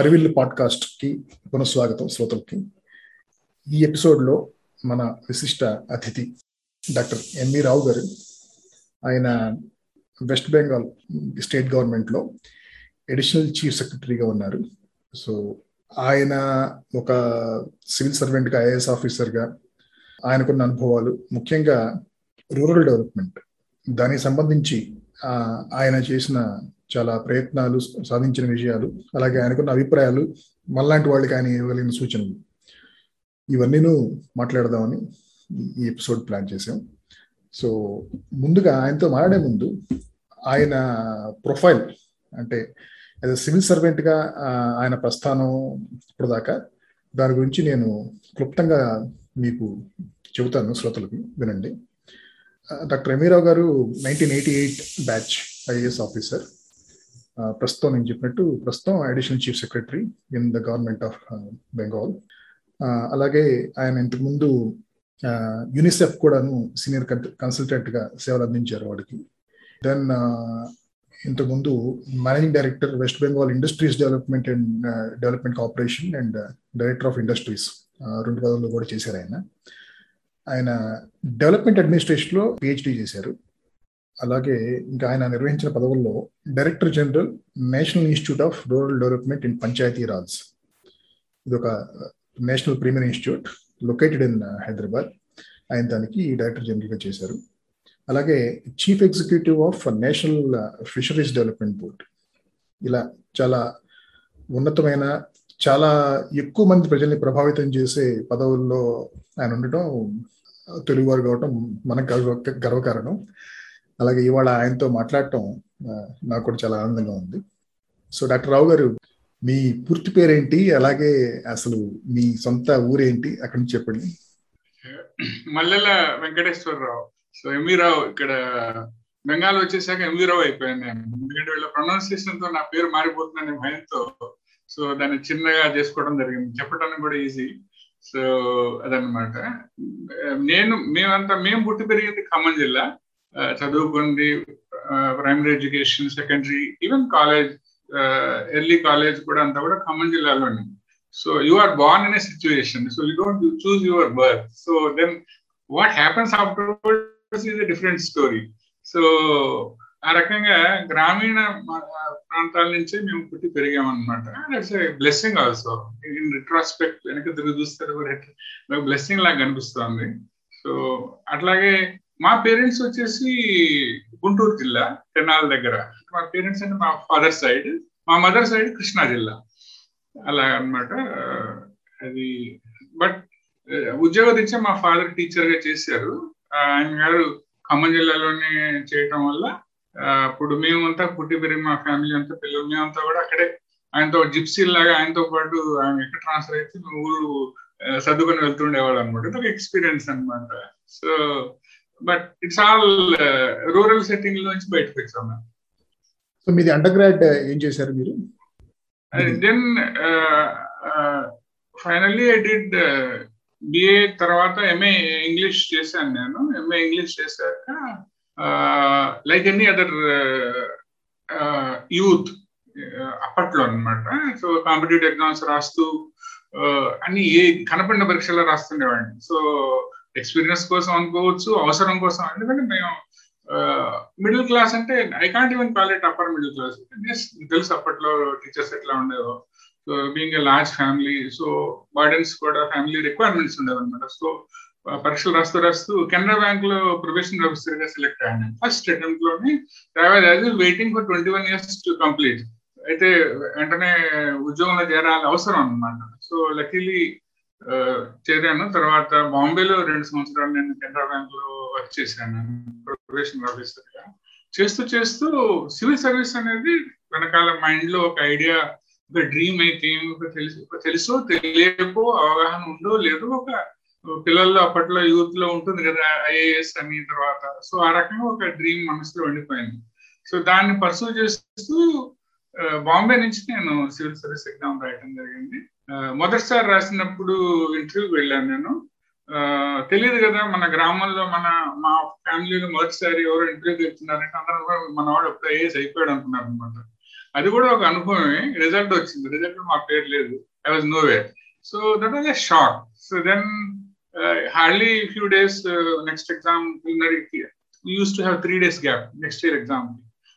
హరివిల్లు పాడ్కాస్ట్కి పునఃస్వాగతం శ్రోతలకి. ఈ ఎపిసోడ్లో మన విశిష్ట అతిథి డాక్టర్ ఎంవి రావు గారు ఆయన వెస్ట్ బెంగాల్ స్టేట్ గవర్నమెంట్లో అడిషనల్ చీఫ్ సెక్రటరీగా ఉన్నారు. సో ఆయన ఒక సివిల్ సర్వెంట్గా ఐఏఎస్ ఆఫీసర్గా ఆయనకున్న అనుభవాలు ముఖ్యంగా రూరల్ డెవలప్మెంట్ దానికి సంబంధించి ఆయన చేసిన చాలా ప్రయత్నాలు సాధించిన విషయాలు అలాగే ఆయనకున్న అభిప్రాయాలు మళ్ళాంటి వాళ్ళకి ఆయన ఇవ్వగలిగిన సూచనలు. ఇవన్నీను మాట్లాడదామని ఈ ఎపిసోడ్ ప్లాన్ చేసాం సో ముందుగా ఆయనతో మాట్లాడే ముందు ఆయన ప్రొఫైల్ అంటే యాజ్ సివిల్ సర్వెంట్గా ఆయన ప్రస్థానం ఇప్పుడు దాకా దాని గురించి నేను క్లుప్తంగా మీకు చెబుతాను శ్రోతలకు వినండి. Doctor ఎమీరావు garu nineteen eighty eight batch IAS officer. ప్రస్తుతం నేను చెప్పినట్టు ప్రస్తుతం additional chief secretary in the government of Bengal అలాగే ఆయన ఇంతకుముందు యునిసెఫ్ కూడాను సీనియర్ కన్సల్టెంట్గా సేవలు అందించారు వాడికి. దెన్ ఇంతకుముందు managing director West Bengal industries development and development corporation and director of industries రెండు పదవుల్లో కూడా చేశారు ఆయన. ఆయన డెవలప్మెంట్ అడ్మినిస్ట్రేషన్లో పిహెచ్డి చేశారు. అలాగే ఇంకా ఆయన నిర్వహించిన పదవుల్లో director general national institute of rural development in Panchayati Raj ఇది ఒక national premier institute located in Hyderabad. ఆయన దానికి డైరెక్టర్ జనరల్గా చేశారు. అలాగే chief executive of national fisheries development board. ఇలా చాలా ఉన్నతమైన చాలా ఎక్కువ మంది ప్రజల్ని ప్రభావితం చేసే పదవుల్లో ఆయన ఉండటం తెలుగువారు కావటం మనకు గర్వ గర్వకారణం. అలాగే ఇవాళ ఆయనతో మాట్లాడటం నాకు కూడా చాలా ఆనందంగా ఉంది. సో డాక్టర్ రావు గారు మీ పూర్తి పేరేంటి? అలాగే అసలు మీ సొంత ఊరేంటి? అక్కడి నుంచి చెప్పండి. మల్లెల వెంకటేశ్వరరావు. సో ఎంవీరావు ఇక్కడ బెంగాల్ వచ్చేసాక ఎంవీరావు అయిపోయాను నేను. ఎందుకంటే వీళ్ళ ప్రొనౌన్సియేషన్తో నా పేరు మారిపోతుందనే భయంతో సో దాన్ని చిన్నగా చేసుకోవడం జరిగింది. చెప్పడానికి కూడా ఈజీ. సో అదనమాట నేను మేమంతా మేము పుట్టి పెరిగింది ఖమ్మం జిల్లా. చదువుకుంది primary education secondary even college early college కూడా అంతా కూడా ఖమ్మం జిల్లాలోనే. So you are born in a situation so you don't choose your birth so then what happens afterwards is a different story so ఆ రకంగా గ్రామీణ ప్రాంతాల నుంచే మేము పుట్టి పెరిగామన్నమాట. That's blessing also in retrospect వెనక తిరిగి చూస్తే బ్లెస్సింగ్ లాగా కనిపిస్తుంది సో అట్లాగే మా పేరెంట్స్ వచ్చేసి గుంటూరు జిల్లా తెనాల దగ్గర. మా పేరెంట్స్ అంటే మా ఫాదర్ సైడ్ మా మదర్ సైడ్ కృష్ణా జిల్లా. అలా అనమాట అది బట్ ఉద్యోగరీత్యా మా ఫాదర్ టీచర్గా చేశారు. ఆయన గారు ఖమ్మం జిల్లాలోనే చేయటం వల్ల అప్పుడు మేమంతా పుట్టి పెరిగి మా ఫ్యామిలీ అంతా పిల్లలు మేమంతా కూడా అక్కడే ఆయనతో జిప్సీ లాగా ఆయనతో పాటు ఆయన ఎక్కడ ట్రాన్స్ఫర్ అయితే ఊరు చదువుకొని వెళ్తుండేవాళ్ళు అనమాట ఒక ఎక్స్పీరియన్స్ అనమాట so but it's all rural setting నుంచి బయటకు వచ్చాము సో మీది అండర్ గ్రాడ్ ఏం చేశారు మీరు? Then finally I did BA తర్వాత ఎంఏ ఇంగ్లీష్ చేశాను నేను. ఎంఏ ఇంగ్లీష్ చేశాక లైక్ ఎనీ అదర్ యూత్ అప్పట్లో అనమాట సో కాంపిటేటివ్ ఎగ్జామ్స్ రాస్తూ అన్ని ఏ కనపడిన పరీక్షల్లో రాస్తుండేవాడిని. సో ఎక్స్పీరియన్స్ కోసం అనుకోవచ్చు అవసరం కోసం. ఎందుకంటే మేము మిడిల్ క్లాస్ అంటే I can't even call it upper middle class తెలుసు అప్పట్లో టీచర్స్ ఎట్లా ఉండేవో. So being a large family so burdens కూడా ఫ్యామిలీ రిక్వైర్మెంట్స్ ఉండేవి అనమాట సో పరీక్షలు రాస్తూ రాస్తూ కెనరా బ్యాంక్లో ప్రొఫెషనల్ ఆఫీసర్గా సెలెక్ట్ అయ్యాను. First అటెంప్ట్లోని waiting for twenty one years to complete అయితే వెంటనే ఉద్యోగంలో చేరాలి అవసరం అనమాట సో లక్కీలీ చేరాను. తర్వాత బాంబేలో రెండు సంవత్సరాలు నేను కెనరా బ్యాంక్లో వర్క్ చేశాను. ప్రొఫెషనల్ ఆఫీసర్గా చేస్తూ చేస్తూ సివిల్ సర్వీస్ అనేది వెనకాల మైండ్లో ఒక ఐడియా ఒక డ్రీమ్ అయితే తెలుసు తెలుసో తెలియకో అవగాహన ఉందో లేదో ఒక పిల్లల్లో అప్పట్లో యూత్లో ఉంటుంది కదా ఐఏఎస్ అని తర్వాత. సో ఆ రకంగా ఒక డ్రీమ్ మనసులో ఉండిపోయింది. సో దాన్ని పర్సూ చేస్తూ బాంబే నుంచి నేను సివిల్ సర్వీస్ ఎగ్జామ్ రాయడం జరిగింది. మొదటిసారి రాసినప్పుడు ఇంటర్వ్యూకి వెళ్ళాను నేను. తెలియదు కదా మన గ్రామంలో మన మా ఫ్యామిలీలో మొదటిసారి ఎవరు ఇంటర్వ్యూకి వెళ్తున్నారంటే అందరూ మన వాడు ఎప్పుడు ఐఏఎస్ అయిపోయాడు అనుకున్నారు అనమాట అది కూడా ఒక అనుభవమే రిజల్ట్ వచ్చింది. రిజల్ట్ మా పేరు లేదు. I was no way so that was a shock so then hardly few days next exam used to have three days gap next year exam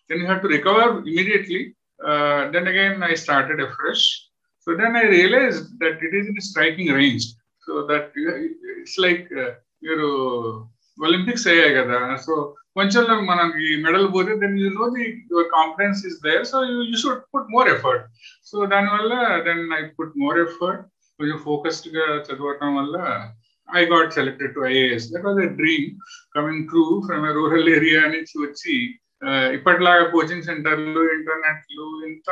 then you have to recover immediately then again I started a fresh so then i realized that it is in a striking range. So that it's like uh, మీరు Olympics అయ్యాయి కదా. So కొంచెం మనకి medal పోతే then you know the your confidence is there so you should put more effort so దానివల్ల then I put more effort కొంచెం ఫోకస్డ్గా చదవటం వల్ల I got selected to IAS that was a dream coming true from a rural area నుంచి వచ్చి ఇప్పటిలాగా coaching సెంటర్లు ఇంటర్నెట్లు ఇంత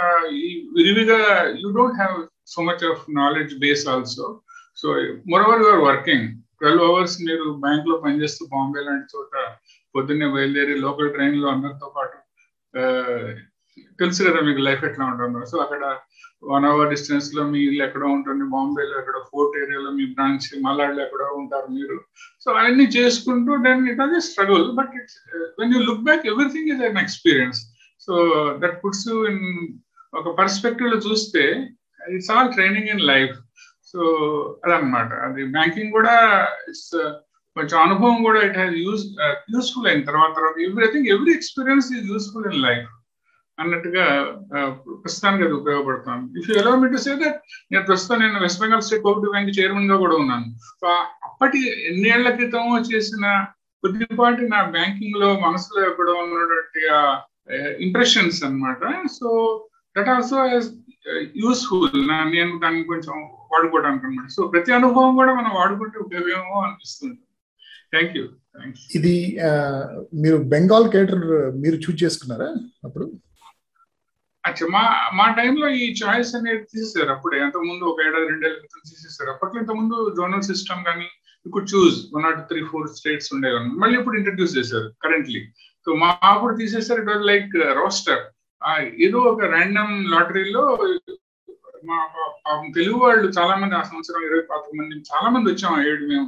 విరివిగా you don't have so much of knowledge base also so moreover your working twelve hours మీరు బ్యాంక్లో పనిచేస్తూ బాంబే లాంటి చోట పొద్దున్నే బయలుదేరి లోకల్ ట్రైన్లో అందరితో పాటు తెలుసు కదా మీకు లైఫ్ ఎట్లా ఉంటుందో? సో అక్కడ వన్ అవర్ డిస్టెన్స్లో మీ ఇల్లు ఎక్కడో ఉంటుంది బాంబేలో ఎక్కడ ఫోర్ట్ ఏరియాలో మీ బ్రాంచ్ మలాడ్లో ఎక్కడో ఉంటారు మీరు. సో అవన్నీ చేసుకుంటూ then it was a struggle but it's when you look back everything is an experience so that puts in ఒక పర్స్పెక్టివ్లో చూస్తే it's all training in life so అదనమాట అది బ్యాంకింగ్ కూడా ఇట్స్ uh, కొంచెం అనుభవం కూడా ఇట్ హ్యాస్ యూస్ యూస్ఫుల్ అయిన తర్వాత తర్వాత everything every experience is useful in life అన్నట్టుగా ప్రస్తుతానికి అది ఉపయోగపడుతుంది. ఇఫ్ యూ ఎలా మీ టు సే దట్ నేను ప్రస్తుతం నేను West Bengal state cooperative bank చైర్మన్గా కూడా ఉన్నాను. సో అప్పటి ఎన్నేళ్ళ క్రితం చేసిన కొద్దిపాటి నా బ్యాంకింగ్లో మనసులో ఎక్కడో ఉన్నటువంటి ఇంప్రెషన్స్ అనమాట సో దట్ ఆల్సో యూస్ఫుల్ నేను దాన్ని కొంచెం వాడుకోవడానికి అనమాట సో ప్రతి అనుభవం కూడా మనం వాడుకుంటే ఉపయోగమో అనిపిస్తుంది. థ్యాంక్ యూ ఇది మీరు బెంగాల్ కేటర్ మీరు చూజ్ చేసుకున్నారా అప్పుడు? అచ్చా మా మా టైంలో ఈ చాయిస్ అనేది తీసేసారు అప్పుడే. అంతకుముందు ఒక ఏడాది రెండేళ్ళ క్రితం తీసేసారు అప్పట్లో ఇంతకుముందు జోనల్ సిస్టమ్ కానీ ఇప్పుడు choose one not three four states ఉండేవాళ్ళు మళ్ళీ ఇప్పుడు ఇంట్రడ్యూస్ చేశారు కరెంట్లీ. సో మా అప్పుడు తీసేసారు it was like uh, roster ఏదో ఒక ర్యాండమ్ లాటరీలో మా తెలుగు వాళ్ళు చాలా మంది ఆ సంవత్సరం ఇరవై పాతిక మంది చాలా మంది వచ్చాం ఏడు మేము.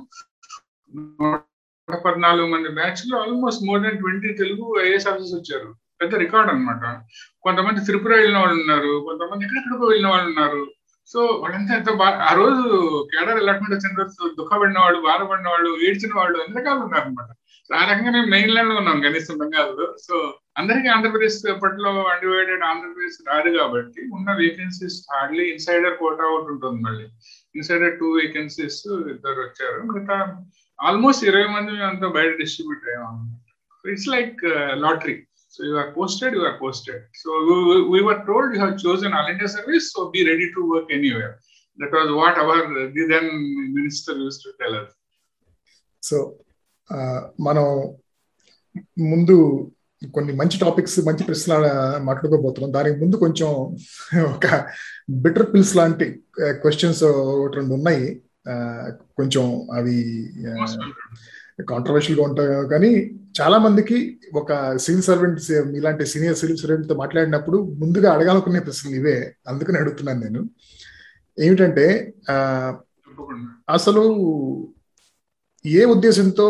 పద్నాలుగు మంది బ్యాచ్లో almost more than twenty Telugu IAS officers వచ్చారు. పెద్ద రికార్డ్ అనమాట కొంతమంది త్రిపుర వెళ్ళిన వాళ్ళు ఉన్నారు కొంతమంది ఎక్కడెక్కడికో వెళ్ళిన వాళ్ళు ఉన్నారు. సో వాళ్ళంతా ఎంత బాగా ఆ రోజు కేడర్ అలాట్మెంట్ వచ్చిన రోజు దుఃఖపడిన వాళ్ళు బాధపడిన వాళ్ళు ఏడ్చిన వాళ్ళు అన్ని రకాలు ఉన్నారు అనమాట ఆ రకంగా నేను మెయిన్ ల్యాండ్లో ఉన్నాం కనీసం బెంగాల్లో సో అందరికీ ఆంధ్రప్రదేశ్ అప్పట్లో అన్డివైడెడ్ ఆంధ్రప్రదేశ్ రాదు కాబట్టి ఉన్న వేకెన్సీస్ హార్డ్లీ ఇన్సైడర్ కోటా ఒకటి ఉంటుంది మళ్ళీ. ఇన్సైడర్ టూ వేకెన్సీస్ ఇద్దరు వచ్చారు. మిగతా ఆల్మోస్ట్ ఇరవై మంది అంతా బయట డిస్ట్రిబ్యూట్ అయ్యాం it's like lottery so you are posted you are posted so we were told you have chosen all India service so be ready to work anywhere that was what our the then minister used to tell us so మనం ముందు కొన్ని మంచి topics మంచి ప్రశ్నలు మాట్లాడుకోబోతున్నాం. దానికి ముందు కొంచెం ఒక బిటర్ పిల్స్ లాంటి క్వశ్చన్స్ ఒకటి రెండు ఉన్నాయి. కొంచెం అవి కాంట్రవర్షియల్గా ఉంటాయి కానీ చాలా మందికి ఒక సివిల్ సర్వెంట్ ఇలాంటి సీనియర్ సివిల్ సర్వెంట్తో మాట్లాడినప్పుడు ముందుగా అడగాలనుకునే ప్రశ్నలు ఇవే. అందుకని అడుగుతున్నాను నేను. ఏమిటంటే అసలు ఏ ఉద్దేశంతో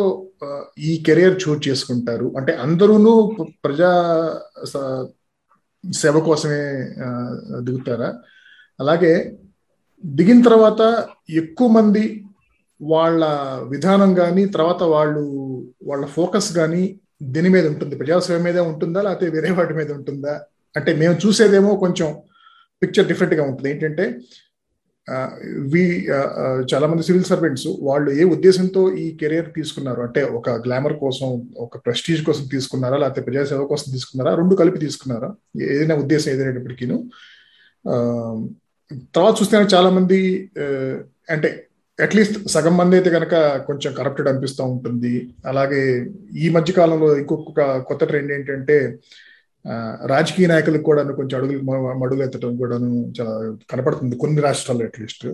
ఈ కెరియర్ చూజ్ చేసుకుంటారు? అంటే అందరూను ప్రజా సేవ కోసమే దిగుతారా? అలాగే దిగిన తర్వాత ఎక్కువ మంది వాళ్ళ విధానం కానీ తర్వాత వాళ్ళు వాళ్ళ ఫోకస్ కానీ దీని మీద ఉంటుంది. ప్రజాసేవ మీదే ఉంటుందా లేకపోతే వేరే వాటి మీద ఉంటుందా? అంటే మేము చూసేదేమో కొంచెం పిక్చర్ డిఫరెంట్గా ఉంటుంది. ఏంటంటే వి చాలా మంది సివిల్ సర్వెంట్స్ వాళ్ళు ఏ ఉద్దేశంతో ఈ కెరియర్ తీసుకున్నారు? అంటే ఒక గ్లామర్ కోసం ఒక ప్రెస్టీజ్ కోసం తీసుకున్నారా లేకపోతే ప్రజాసేవ కోసం తీసుకున్నారా? రెండు కలిపి తీసుకున్నారా? ఏదైనా ఉద్దేశం ఏదైనప్పటికీను. తర్వాత చూస్తే చాలా మంది అంటే అట్లీస్ట్ సగం మంది అయితే కనుక కొంచెం కరప్టెడ్ అనిపిస్తూ ఉంటుంది. అలాగే ఈ మధ్య కాలంలో ఇంకొక కొత్త ట్రెండ్ ఏంటంటే రాజకీయ నాయకులకు కూడా కొంచెం అడుగులు మడుగులు ఎత్తడం కూడాను చాలా కనపడుతుంది కొన్ని రాష్ట్రాల్లో అట్లీస్ట్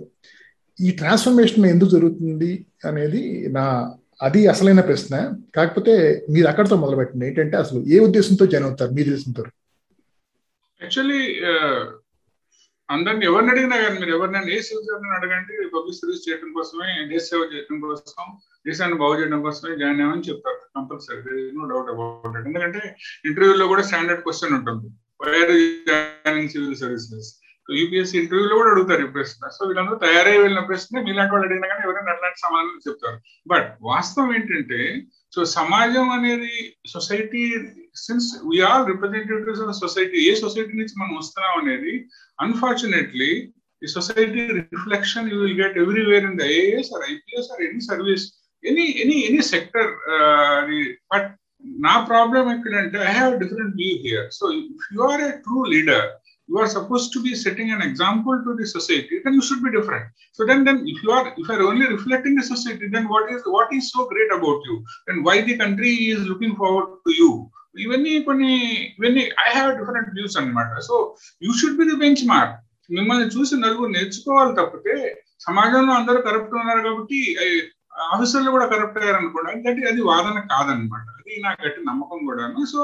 ఈ ట్రాన్స్ఫర్మేషన్ ఎందుకు జరుగుతుంది అనేది నా అది అసలైన ప్రశ్న. కాకపోతే మీరు అక్కడితో మొదలుపెట్టండి. ఏంటంటే అసలు ఏ ఉద్దేశంతో జాయిన్ అవుతారు? మీరు యాక్చువల్లీ అందరిని ఎవరిని అడిగినా కానీ మీరు ఎవరినైనా ఏ సివిల్ అడగండి. పబ్లిక్ సర్వీస్ చేయడం కోసమే దేశ సేవ చేయడం కోసం దేశాన్ని బాగు చేయడం కోసమే జాయిన్ అవ్వని చెప్తారు. Compulsory. No doubt about it ఎందుకంటే ఇంటర్వ్యూలో కూడా స్టాండర్డ్ క్వశ్చన్ ఉంటుంది. Why are joining civil services UPSC ఇంటర్వ్యూలో కూడా అడుగుతారు ఈ ప్రశ్న. సో వీళ్ళందరూ తయారై వెళ్ళిన ప్రశ్న మీలాంటి వాళ్ళు అడిగినా కానీ ఎవరైనా అట్లాంటి సమాధానం చెప్తారు. బట్ వాస్తవం ఏంటంటే సో సమాజం అనేది society since we are representatives of society A society నుంచి మనం వస్తున్నాం అనేది అన్ఫార్చునేట్లీ ఈ society reflection you will get everywhere in the IAS or IPS or any service any any any sector but నా ప్రాబ్లం ఎక్కడంటే I have different view here so if you are a true leader you are supposed to be setting an example to the society then you should be different so then then if you are if you are only reflecting the society then what is what is so great about you and why the country is looking forward to you ఇవన్నీ కొన్ని ఇవన్నీ I have different views అనమాట so you should be the benchmark మిమ్మల్ని చూసి నలుగురు నేర్చుకోవాలి తప్పితే సమాజంలో అందరూ కరప్ట్ ఉన్నారు కాబట్టి ఆఫీసర్లు కూడా కరప్ట్ అయ్యారు అనుకోండి అంటే అది వాదన కాదనమాట అది నా గట్టి నమ్మకం కూడాను. సో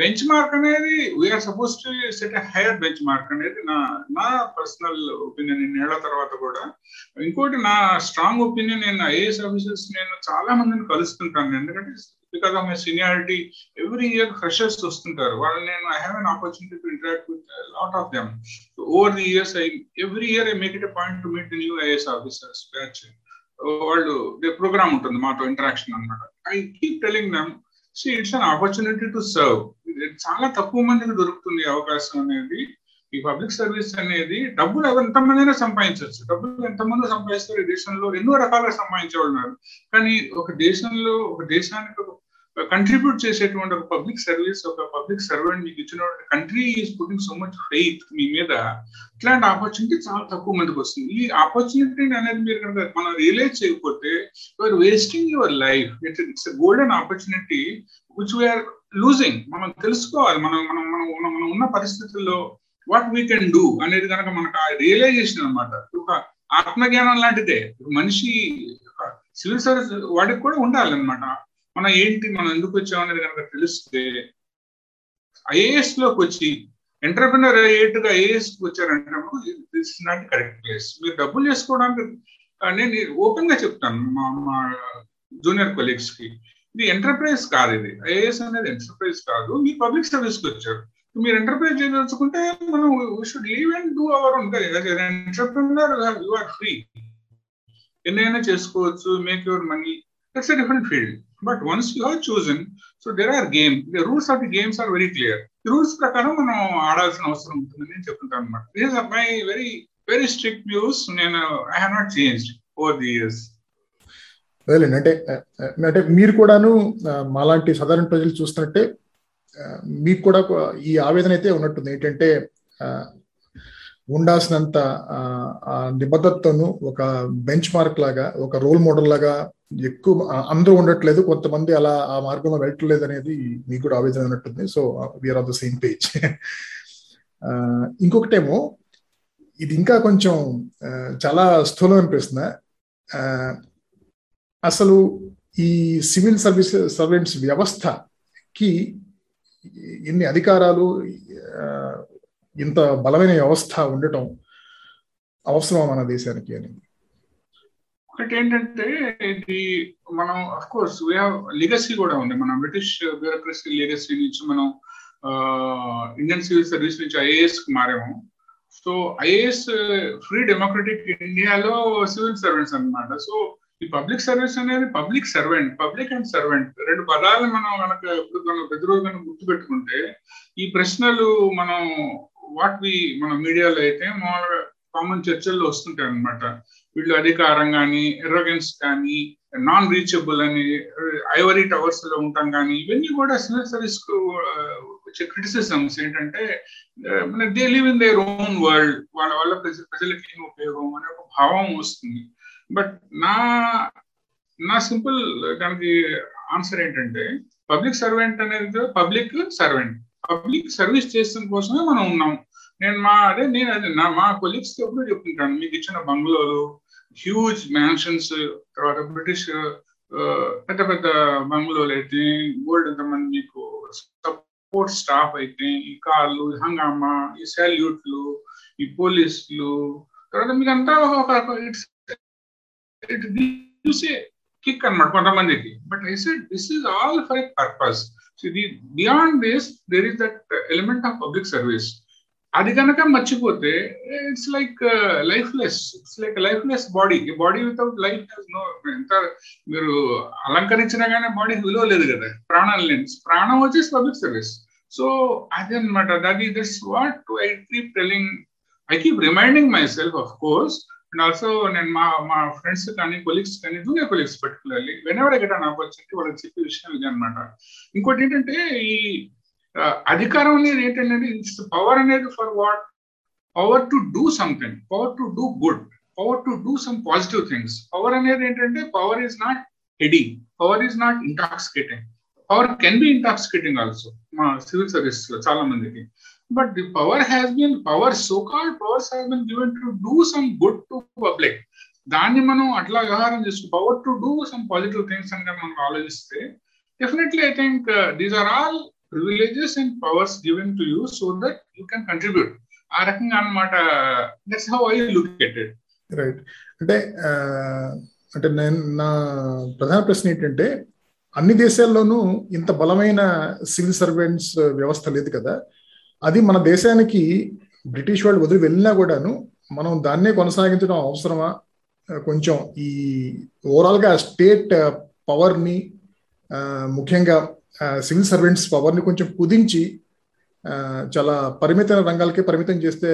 బెంచ్ మార్క్ అనేది we are supposed to set higher benchmark అనేది నా నా పర్సనల్ ఒపీనియన్ ఇన్నేళ్ళ తర్వాత కూడా ఇంకోటి నా స్ట్రాంగ్ ఒపీనియన్ నేను ఐఏఎస్ ఆఫీసర్స్ నేను చాలా మందిని కలుస్తుంటాను. ఎందుకంటే because of my seniority every year freshers వస్తుంటారు. వాళ్ళు నేను I have an opportunity to interact with lot of them over the years I every year I make it point to meet new IAS officers batch వాళ్ళు program ఉంటుంది మాతో interaction అనమాట I keep telling them so it's an opportunity to serve చాలా తక్కువ మందికి దొరుకుతుంది అవకాశం అనేది. ఈ పబ్లిక్ సర్వీస్ అనేది డబ్బులు ఎంతమంది సంపాదించవచ్చు? డబ్బులు ఎంతమంది సంపాదిస్తారు ఈ దేశంలో? ఎన్నో రకాలుగా సంపాదించే ఉన్నారు. కానీ ఒక దేశంలో ఒక దేశానికి ఒక కంట్రిబ్యూట్ చేసేటువంటి ఒక పబ్లిక్ సర్వీస్ ఒక పబ్లిక్ సర్వెంట్ మీకు ఇచ్చిన country is putting so much faith మీ మీద. ఇట్లాంటి ఆపర్చునిటీ చాలా తక్కువ మందికి వస్తుంది. ఈ ఆపర్చునిటీ అనేది మీరు కనుక మనం రియలైజ్ చేయకపోతే your wasting your life it's it's golden opportunity which we are losing మనం తెలుసుకోవాలి. మనం మనం మనం మనం ఉన్న పరిస్థితుల్లో వాట్ వీ కెన్ డూ అనేది కనుక మనకు ఆ రియలైజేషన్ అనమాట ఒక ఆత్మజ్ఞానం లాంటిదే. మనిషి సివిల్ సర్వీస్ వాడికి కూడా ఉండాలన్నమాట. మనం ఏంటి మనం ఎందుకు వచ్చామనేది కనుక తెలిస్తే ఐఏఎస్లోకి వచ్చి ఎంటర్ప్రినర్ అయ్యేట్టుగా ఐఏఎస్కి వచ్చారంటే దిస్ నాట్ కరెక్ట్ ప్లేస్ మీరు డబ్బులు చేసుకోవడానికి నేను ఓపెన్గా చెప్తాను మా మా జూనియర్ కొలీగ్స్కి. ఇది ఎంటర్ప్రైజ్ కాదు ఇది. ఐఏఎస్ అనేది ఎంటర్ప్రైజ్ కాదు. మీరు పబ్లిక్ సర్వీస్కి వచ్చారు. మీరు ఎంటర్ప్రైజ్ చేయదలుచుకుంటే మనం should leave and do our ఉంటాయి ఎంటర్ప్రినర్ యు ఆర్ ఫ్రీ ఎన్నైనా చేసుకోవచ్చు make your money it's different field but once you have chosen so there are game the rules of the games are very clear ఈ rules ప్రకారం మనం ఆడాల్సిన అవసరం ఉంటుందని నేను చెప్తుంటాను అనమాట these are my very very strict views నేను I have not change over the years అదేలేండి. అంటే అంటే మీరు కూడాను మాలాంటి సాధారణ ప్రజలు చూస్తున్నట్టే మీకు కూడా ఈ ఆవేదన అయితే ఉన్నట్టుంది. ఏంటంటే ఉండాల్సినంత నిబద్ధతను ఒక బెంచ్ మార్క్ లాగా ఒక రోల్ మోడల్ లాగా ఎక్కువ అందరూ ఉండట్లేదు. కొంతమంది అలా ఆ మార్గంలో వెళ్ళట్లేదు అనేది మీకు కూడా ఆవేదన ఉన్నట్టుంది. So we are of the same page ఇంకొకటేమో ఇది ఇంకా కొంచెం చాలా స్థూలం అనిపిస్తుంది. అసలు ఈ సివిల్ సర్వీస్ సర్వెంట్స్ వ్యవస్థకి ఎన్ని అధికారాలు ఇంత బలమైన వ్యవస్థ ఉండటం అవసరం మన దేశానికి అని? ఒకటి ఏంటంటే ఇది మనం అఫ్ కోర్స్ వీ లిగసీ కూడా ఉంది. మనం బ్రిటిష్ బ్యూరోక్రసీ లిగసీ నుంచి మనం ఇండియన్ సివిల్ సర్వీస్ నుంచి ఐఏఎస్కి మారాము. సో ఐఏఎస్ ఫ్రీ డెమోక్రటిక్ ఇండియాలో సివిల్ సర్వెంట్స్ అనమాట సో ఈ పబ్లిక్ సర్వీస్ అనేది public servant public and servant రెండు పదాలు మనం కనుక ఇప్పుడు మనం ప్రతిరోజు కనుక గుర్తుపెట్టుకుంటే ఈ ప్రశ్నలు మనం వాట్ వి మన మీడియాలో అయితే మామూలుగా కామన్ చర్చల్లో వస్తుంటాయి అనమాట వీళ్ళు అధికారం కానీ ఎర్రగెన్స్ కానీ నాన్ రీచబుల్ అని ఐవరీ టవర్స్లో ఉంటాం కానీ ఇవన్నీ కూడా సివిల్ సర్వీస్కు uh, వచ్చే క్రిటిసిజమ్స్ ఏంటంటే uh, మన they live in their own world వాళ్ళ వల్ల ప్రజలకి ఏం ఉపయోగం అనే ఒక భావం వస్తుంది. బట్ నా నా సింపుల్ దానికి ఆన్సర్ ఏంటంటే పబ్లిక్ సర్వెంట్ అనేది పబ్లిక్ సర్వెంట్ పబ్లిక్ సర్వీస్ చేసిన కోసమే మనం ఉన్నాం. నేను మా అదే నేను అదే నా మా కొలీగ్స్ ఎప్పుడు చెప్తుంటాను మీకు ఇచ్చిన బంగ్లోలు హ్యూజ్ మ్యాన్షన్స్ తర్వాత బ్రిటిష్ పెద్ద పెద్ద బంగ్లోలు అయితే గోల్డ్ ఎంతమంది మీకు సపోర్ట్ స్టాఫ్ అయితే ఈ కార్లు హంగామా ఈ సాల్యూట్లు ఈ పోలీసులు తర్వాత మీకు అంతా ఒక ఇట్స్ ఇట్ గివ్స్ కిక్ అనమాట కొంతమందికి. But I said this is all for a purpose so ఇది beyond this there is that element of public service అది కనుక మర్చిపోతే it's like lifeless it's like lifeless body body without life no ఎంత మీరు అలంకరించినా కానీ body విలువ లేదు కదా. ప్రాణం లేని ప్రాణం వచ్చేసి పబ్లిక్ సర్వీస్ సో అది అనమాట దట్ ఈ this what I keep telling I keep reminding myself of course and also నేను మా మా ఫ్రెండ్స్ కానీ కొలీగ్స్ కానీ junior colleagues particularly whenever get an opportunity వాళ్ళకి చెప్పే విషయం ఇది అనమాట ఇంకోటి ఏంటంటే ఈ అధికారం అనేది ఏంటంటే పవర్ అనేది for what power to do something power to do good power to do some positive things power అనేది ఏంటంటే power is not heady power is not intoxicating power can be intoxicating also మా civil సర్వీస్లో చాలా మందికి but the power has been power so call powers has been given to do some good to public దాన్ని మనం అట్లా వ్యవహారం చేస్తూ power to do some positive things అని మనం ఆలోచిస్తే definitely I think these are all privileges and powers given to you so that you can contribute ఆ రకంగా అనమాట that's how I look at it right అంటే అంటే నేను నా ప్రధాన ప్రశ్న ఏంటంటే అన్ని దేశాల్లోనూ ఇంత బలమైన సివిల్ సర్వెంట్స్ వ్యవస్థ లేదు కదా. అది మన దేశానికి బ్రిటిష్ వాళ్ళు వదిలి వెళ్ళినా కూడాను మనం దాన్నే కొనసాగించడం అవసరమా? కొంచెం ఈ ఓవరాల్గా స్టేట్ పవర్ని ముఖ్యంగా సివిల్ సర్వెంట్స్ పవర్ని కొంచెం కుదించి చాలా పరిమిత రంగాలకే పరిమితం చేస్తే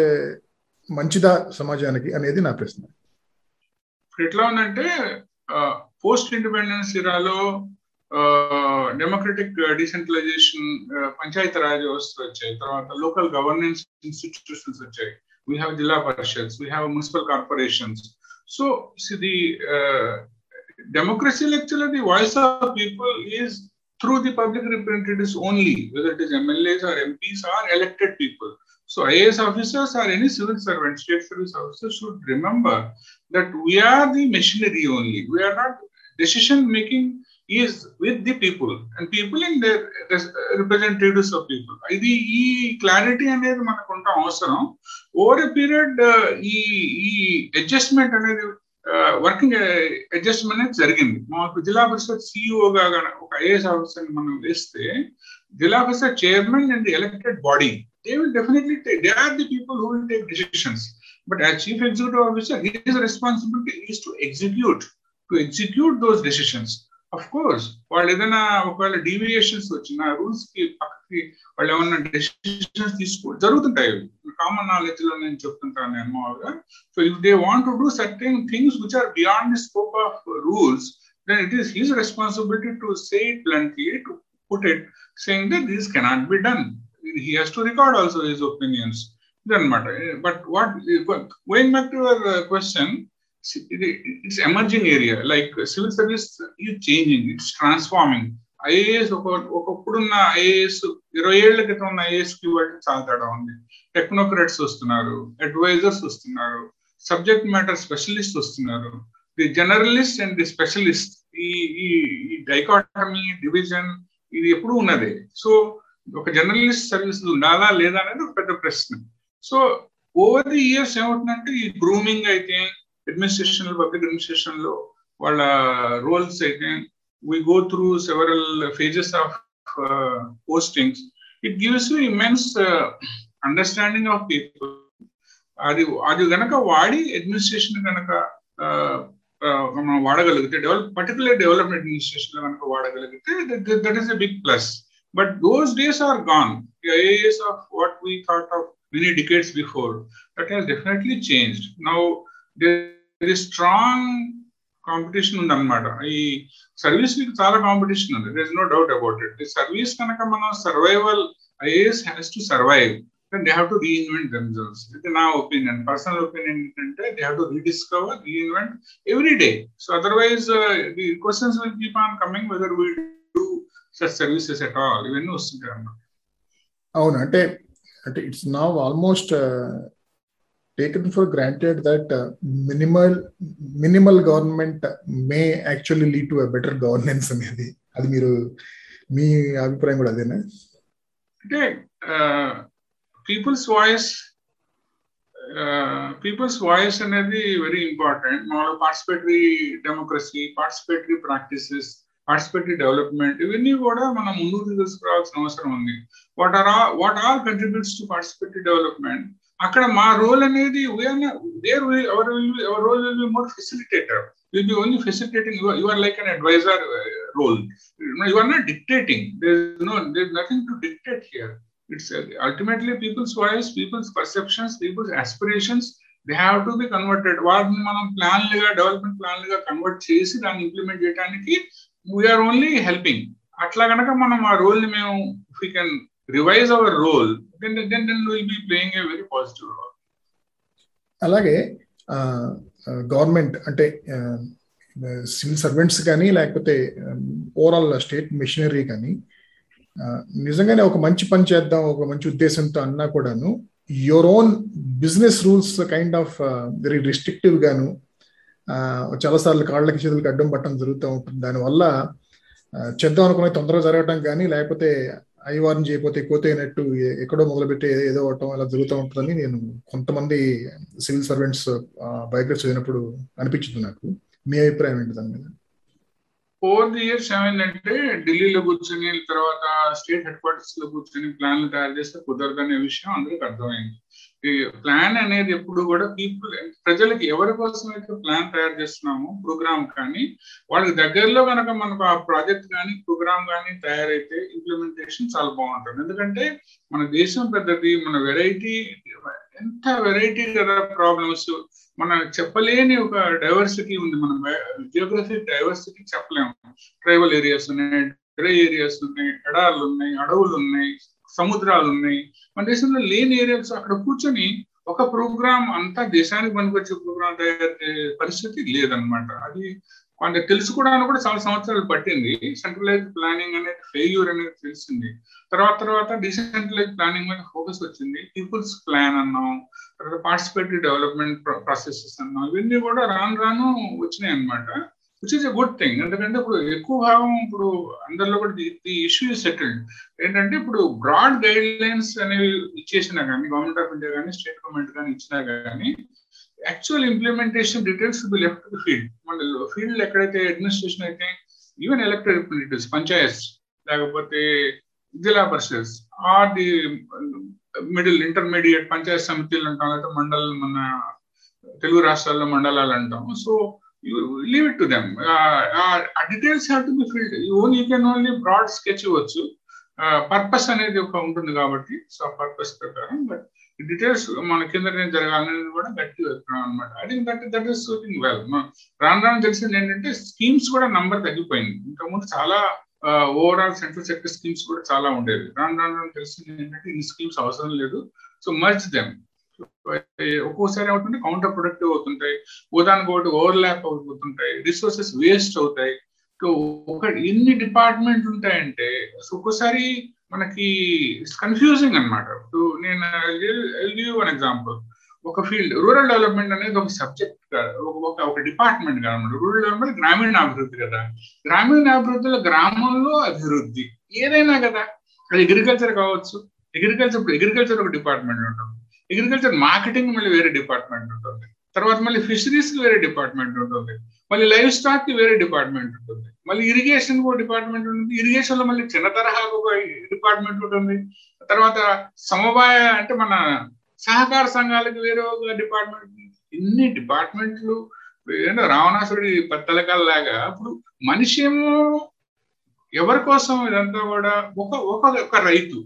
మంచిదా సమాజానికి అనేది నా ప్రశ్న. ఎట్లా ఉందంటే పోస్ట్ ఇండిపెండెన్స్ ఇరాలో డెమోక్రటిక్ డిసెంట్రలైజేషన్ పంచాయతీ రాజ్ వ్యవస్థ వచ్చాయి తర్వాత లోకల్ గవర్నెన్స్ ఇన్స్టిట్యూషన్స్ వచ్చాయి వీ హ్యావ్ జిల్లా Parishads we have municipal corporations so the democracy actually the voice of people is through the public representatives only, whether it is MLAs or MPs or elected people. So IAS officers or any civil servant, state service officers should remember that we are the machinery only. We are not decision making is with the people and people in their representatives of people ఇది ఈ clarity అనేది మనకు ఉంటాం అవసరం over a period ఈ ఈ adjustment అనేది working adjustment అనేది జరిగింది. మాకు జిల్లా పరిషత్ సిఇఓగా ఒక ఐఏఎస్ ఆఫీసర్ మనం వేస్తే zilla parishad chairman and elected body they will definitely they are the people who will take decisions but as chief executive officer his responsibility is to execute to execute those decisions of course వాళ్ళు ఏదైనా ఒకవేళ deviations వచ్చిన రూల్స్కి పక్కకి వాళ్ళు ఏమన్నా decisions తీసుకో జరుగుతుంటాయి. Common నాలెడ్జ్లో నేను చెప్తుంటాను నేను మామూలుగా. So if they want to do certain things which are beyond the scope of rules then it is his responsibility to say it bluntly to put it saying that this cannot be done he has to record also his opinions ఇదన్నమాట but what going back to your question it's emerging area. Like civil service is changing. It's transforming. IAS ఒక ఒకప్పుడున్న IAS ఇరవై ఏళ్ళ క్రితం ఉన్న ఐఏఎస్కి చాలా తేడా ఉంది. టెక్నోక్రాట్స్ వస్తున్నారు అడ్వైజర్స్ వస్తున్నారు సబ్జెక్ట్ మ్యాటర్ స్పెషలిస్ట్ వస్తున్నారు. The generalist and the specialist ఈ ఈ డైకాటమీ డివిజన్ ఇది ఎప్పుడు ఉన్నది. సో ఒక జర్నలిస్ట్ సర్వీస్ ఉండాలా లేదా అనేది ఒక పెద్ద ప్రశ్న. సో ఓవర్ ది ఇయర్స్ ఏమవుతుందంటే ఈ గ్రూమింగ్ అయితే అడ్మినిస్ట్రేషన్లో పబ్లిక్ అడ్మినిస్ట్రేషన్లో వాళ్ళ రోల్స్ అయితే we go through several phases of uh, postings. It gives you immense uh, understanding of people. అది అది గనక వాడి అడ్మినిస్ట్రేషన్ కనుక మనం వాడగలిగితే డెవలప్ పర్టికులర్ డెవలప్మెంట్ అడ్మినిస్ట్రేషన్లో కనుక వాడగలిగితే that is a big plus but those days are gone IAS of what we thought of many decades before that has definitely changed now there is strong competition ఉంది అనమాట ఈ service మీకు చాలా competition ఉంది. There is no doubt about it ఈ service కనుక మనం survival IAS has to survive they have to reinvent themselves ఇది నా ఒపీనియన్ పర్సనల్ ఒపీనియన్ ఏంటంటే they have to rediscover reinvent every day so otherwise the questions will keep on coming whether we do such services at all ఇవన్నీ వస్తుంటాయి అన్నమాట. అవును. అంటే అంటే it's now almost taken for granted that uh, minimal minimal government may actually lead to a better governance అనేది. అది మీరు మీ అభిప్రాయం కూడా అదేనా? అంటే పీపుల్స్ వాయిస్ పీపుల్స్ వాయిస్ అనేది వెరీ ఇంపార్టెంట్ మామూలు participatory democracy participatory practices participatory development ఇవన్నీ కూడా మనం ముందుకు తీసుకురావాల్సిన అవసరం ఉంది. What are what all contributes to participatory development అక్కడ మా రోల్ అనేది there our our role will be more facilitator will be only facilitating you are like an advisor role you are not dictating there no there nothing to dictate here it's ultimately people's voice people's perceptions people's aspirations they have to be converted వాటిని మనం ప్లాన్లుగా development ప్లాన్లుగా convert చేసి దాన్ని implement చేయడానికి we are only helping అట్లా కనుక మనం ఆ రోల్ మేము మేము we can revise our role then then then will be playing a very positive role అలాగే గవర్నమెంట్ అంటే సివిల్ సర్వెంట్స్ కానీ లేకపోతే ఓవరాల్ స్టేట్ మిషనరీ కానీ నిజంగానే ఒక మంచి పని చేద్దాం ఒక మంచి ఉద్దేశంతో అన్నా కూడాను your own business rules kind of very restrictive గాను చాలాసార్లు కాళ్ళకి చేతులకి అడ్డం పట్టడం జరుగుతూ ఉంటుంది. దానివల్ల చేద్దాం అనుకునే తొందరగా జరగటం కానీ లేకపోతే అయ్యవారిని చేయకపోతే కోతైనట్టు ఎక్కడో మొదలుపెట్టి ఏదో అవటం అలా జరుగుతూ ఉంటుందని నేను కొంతమంది సివిల్ సర్వెంట్స్ బయోగ్రఫీ చదివినప్పుడు అనిపించింది నాకు. మీ అభిప్రాయం ఏంటి దాని మీద? ఫోర్ ఇయర్స్ ఏమైందంటే ఢిల్లీలో కూర్చొని తర్వాత స్టేట్ హెడ్ క్వార్టర్స్లో కూర్చొని ప్లాన్లు తయారు చేస్తే కుదరదనే విషయం అందరికి అర్థమైంది. ఈ ప్లాన్ అనేది ఎప్పుడు కూడా పీపుల్ ప్రజలకి ఎవరి కోసం అయితే ప్లాన్ తయారు చేస్తున్నామో ప్రోగ్రామ్ కానీ వాళ్ళకి దగ్గరలో కనుక మనకు ఆ ప్రాజెక్ట్ కానీ ప్రోగ్రామ్ కానీ తయారైతే ఇంప్లిమెంటేషన్ చాలా బాగుంటుంది. ఎందుకంటే మన దేశం పెద్దది మన వెరైటీ ఎంత వెరైటీ కదా ప్రాబ్లమ్స్ మన చెప్పలేని ఒక డైవర్సిటీ ఉంది. మన జియోగ్రఫిక్ డైవర్సిటీ చెప్పలేము. ట్రైబల్ ఏరియాస్ ఉన్నాయి డ్రై ఏరియాస్ ఉన్నాయి ఎడార్లు ఉన్నాయి అడవులు ఉన్నాయి సముద్రాలు ఉన్నాయి. మన దేశంలో లేని ఏరియాస్ అక్కడ కూర్చొని ఒక ప్రోగ్రామ్ అంతా దేశానికి పనికొచ్చే ప్రోగ్రామ్ తయారు పరిస్థితి లేదనమాట అది అంటే తెలుసుకోవడానికి కూడా చాలా సంవత్సరాలు పట్టింది. సెంట్రలైజ్ ప్లానింగ్ అనేది ఫెయిల్యూర్ అనేది తెలిసింది. తర్వాత తర్వాత డిసెంట్రలైజ్ ప్లానింగ్ మీద ఫోకస్ వచ్చింది. పీపుల్స్ ప్లాన్ అన్నాం. తర్వాత పార్టిసిపేటరీ డెవలప్మెంట్ ప్రాసెసెస్ అన్నాం. ఇవన్నీ కూడా రాను రాను వచ్చినాయి అనమాట which is a good thing ఎందుకంటే ఇప్పుడు ఎక్కువ భాగం ఇప్పుడు అందరిలో కూడా ది ఇష్యూ సెటిల్డ్ ఏంటంటే ఇప్పుడు బ్రాడ్ గైడ్ లైన్స్ అనేవి ఇచ్చేసినా కానీ గవర్నమెంట్ ఆఫ్ ఇండియా కానీ స్టేట్ గవర్నమెంట్ కానీ ఇచ్చినా కానీ actual implementation details be left to field మన ఫీల్డ్ ఎక్కడైతే అడ్మినిస్ట్రేషన్ అయితే ఈవెన్ ఎలక్టెడ్ రిప్రజెంటేటివ్స్ పంచాయత్స్ లేకపోతే zilla parishads or the middle intermediate panchayat సమితిలు అంటాం లేకపోతే మండల్ మన తెలుగు రాష్ట్రాల్లో మండలాలు అంటాం. So leave it to them ఆ details have to be field own you can only broad sketch ఇవ్వచ్చు. పర్పస్ అనేది ఒక ఉంటుంది కాబట్టి సో పర్పస్ ప్రకారం బట్ డీటెయిల్స్ మన కింద నేను జరగాలనేది కూడా గట్టి వెళ్తున్నాం అనమాట అది think that that is suiting well రాను రాను తెలిసింది ఏంటంటే స్కీమ్స్ కూడా నంబర్ తగ్గిపోయింది. ఇంతకుముందు చాలా ఓవరాల్ సెంట్రల్ సెక్టర్ స్కీమ్స్ కూడా చాలా ఉండేవి. రాను రాను రాను తెలిసింది ఏంటంటే ఇన్ని స్కీమ్స్ అవసరం లేదు. సో మర్జ్ దెమ్ ఒక్కోసారి ఏమవుతుంటే కౌంటర్ ప్రొడక్టివ్ అవుతుంటాయి. ఉదాహరణకు ఒకటి ఓవర్లాప్ అవుతుంటాయి. రిసోర్సెస్ వేస్ట్ అవుతాయి. ఒక ఎన్ని డిపార్ట్మెంట్ ఉంటాయంటే ఒక్కోసారి మనకి కన్ఫ్యూజింగ్ అనమాట నేను నేను వన్ ఎగ్జాంపుల్ ఒక ఫీల్డ్ రూరల్ డెవలప్మెంట్ అనేది ఒక సబ్జెక్ట్ ఒక ఒక డిపార్ట్మెంట్ కాదన్నమాట రూరల్ డెవలప్మెంట్ గ్రామీణ అభివృద్ధి కదా. గ్రామీణ అభివృద్ధిలో గ్రామంలో అభివృద్ధి ఏదైనా కదా. అది అగ్రికల్చర్ కావచ్చు. అగ్రికల్చర్ ఇప్పుడు అగ్రికల్చర్ ఒక డిపార్ట్మెంట్ ఉంటుంది. అగ్రికల్చర్ మార్కెటింగ్ మళ్ళీ వేరే డిపార్ట్మెంట్ ఉంటుంది. తర్వాత మళ్ళీ ఫిషరీస్కి వేరే డిపార్ట్మెంట్ ఉంటుంది. మళ్ళీ లైవ్ స్టాక్కి వేరే డిపార్ట్మెంట్ ఉంటుంది. మళ్ళీ ఇరిగేషన్ కూడా డిపార్ట్మెంట్ ఉంటుంది. ఇరిగేషన్లో మళ్ళీ చిన్న తరహాకు ఒక డిపార్ట్మెంట్ ఉంటుంది. తర్వాత సమవాయ అంటే మన సహకార సంఘాలకు వేరే ఒక డిపార్ట్మెంట్ ఇన్ని డిపార్ట్మెంట్లు ఏంటో రావణాసుడి పత్తలకాల లాగా ఇప్పుడు మనిషి ఏమో ఎవరి కోసం ఇదంతా కూడా ఒక ఒక ఒక రైతు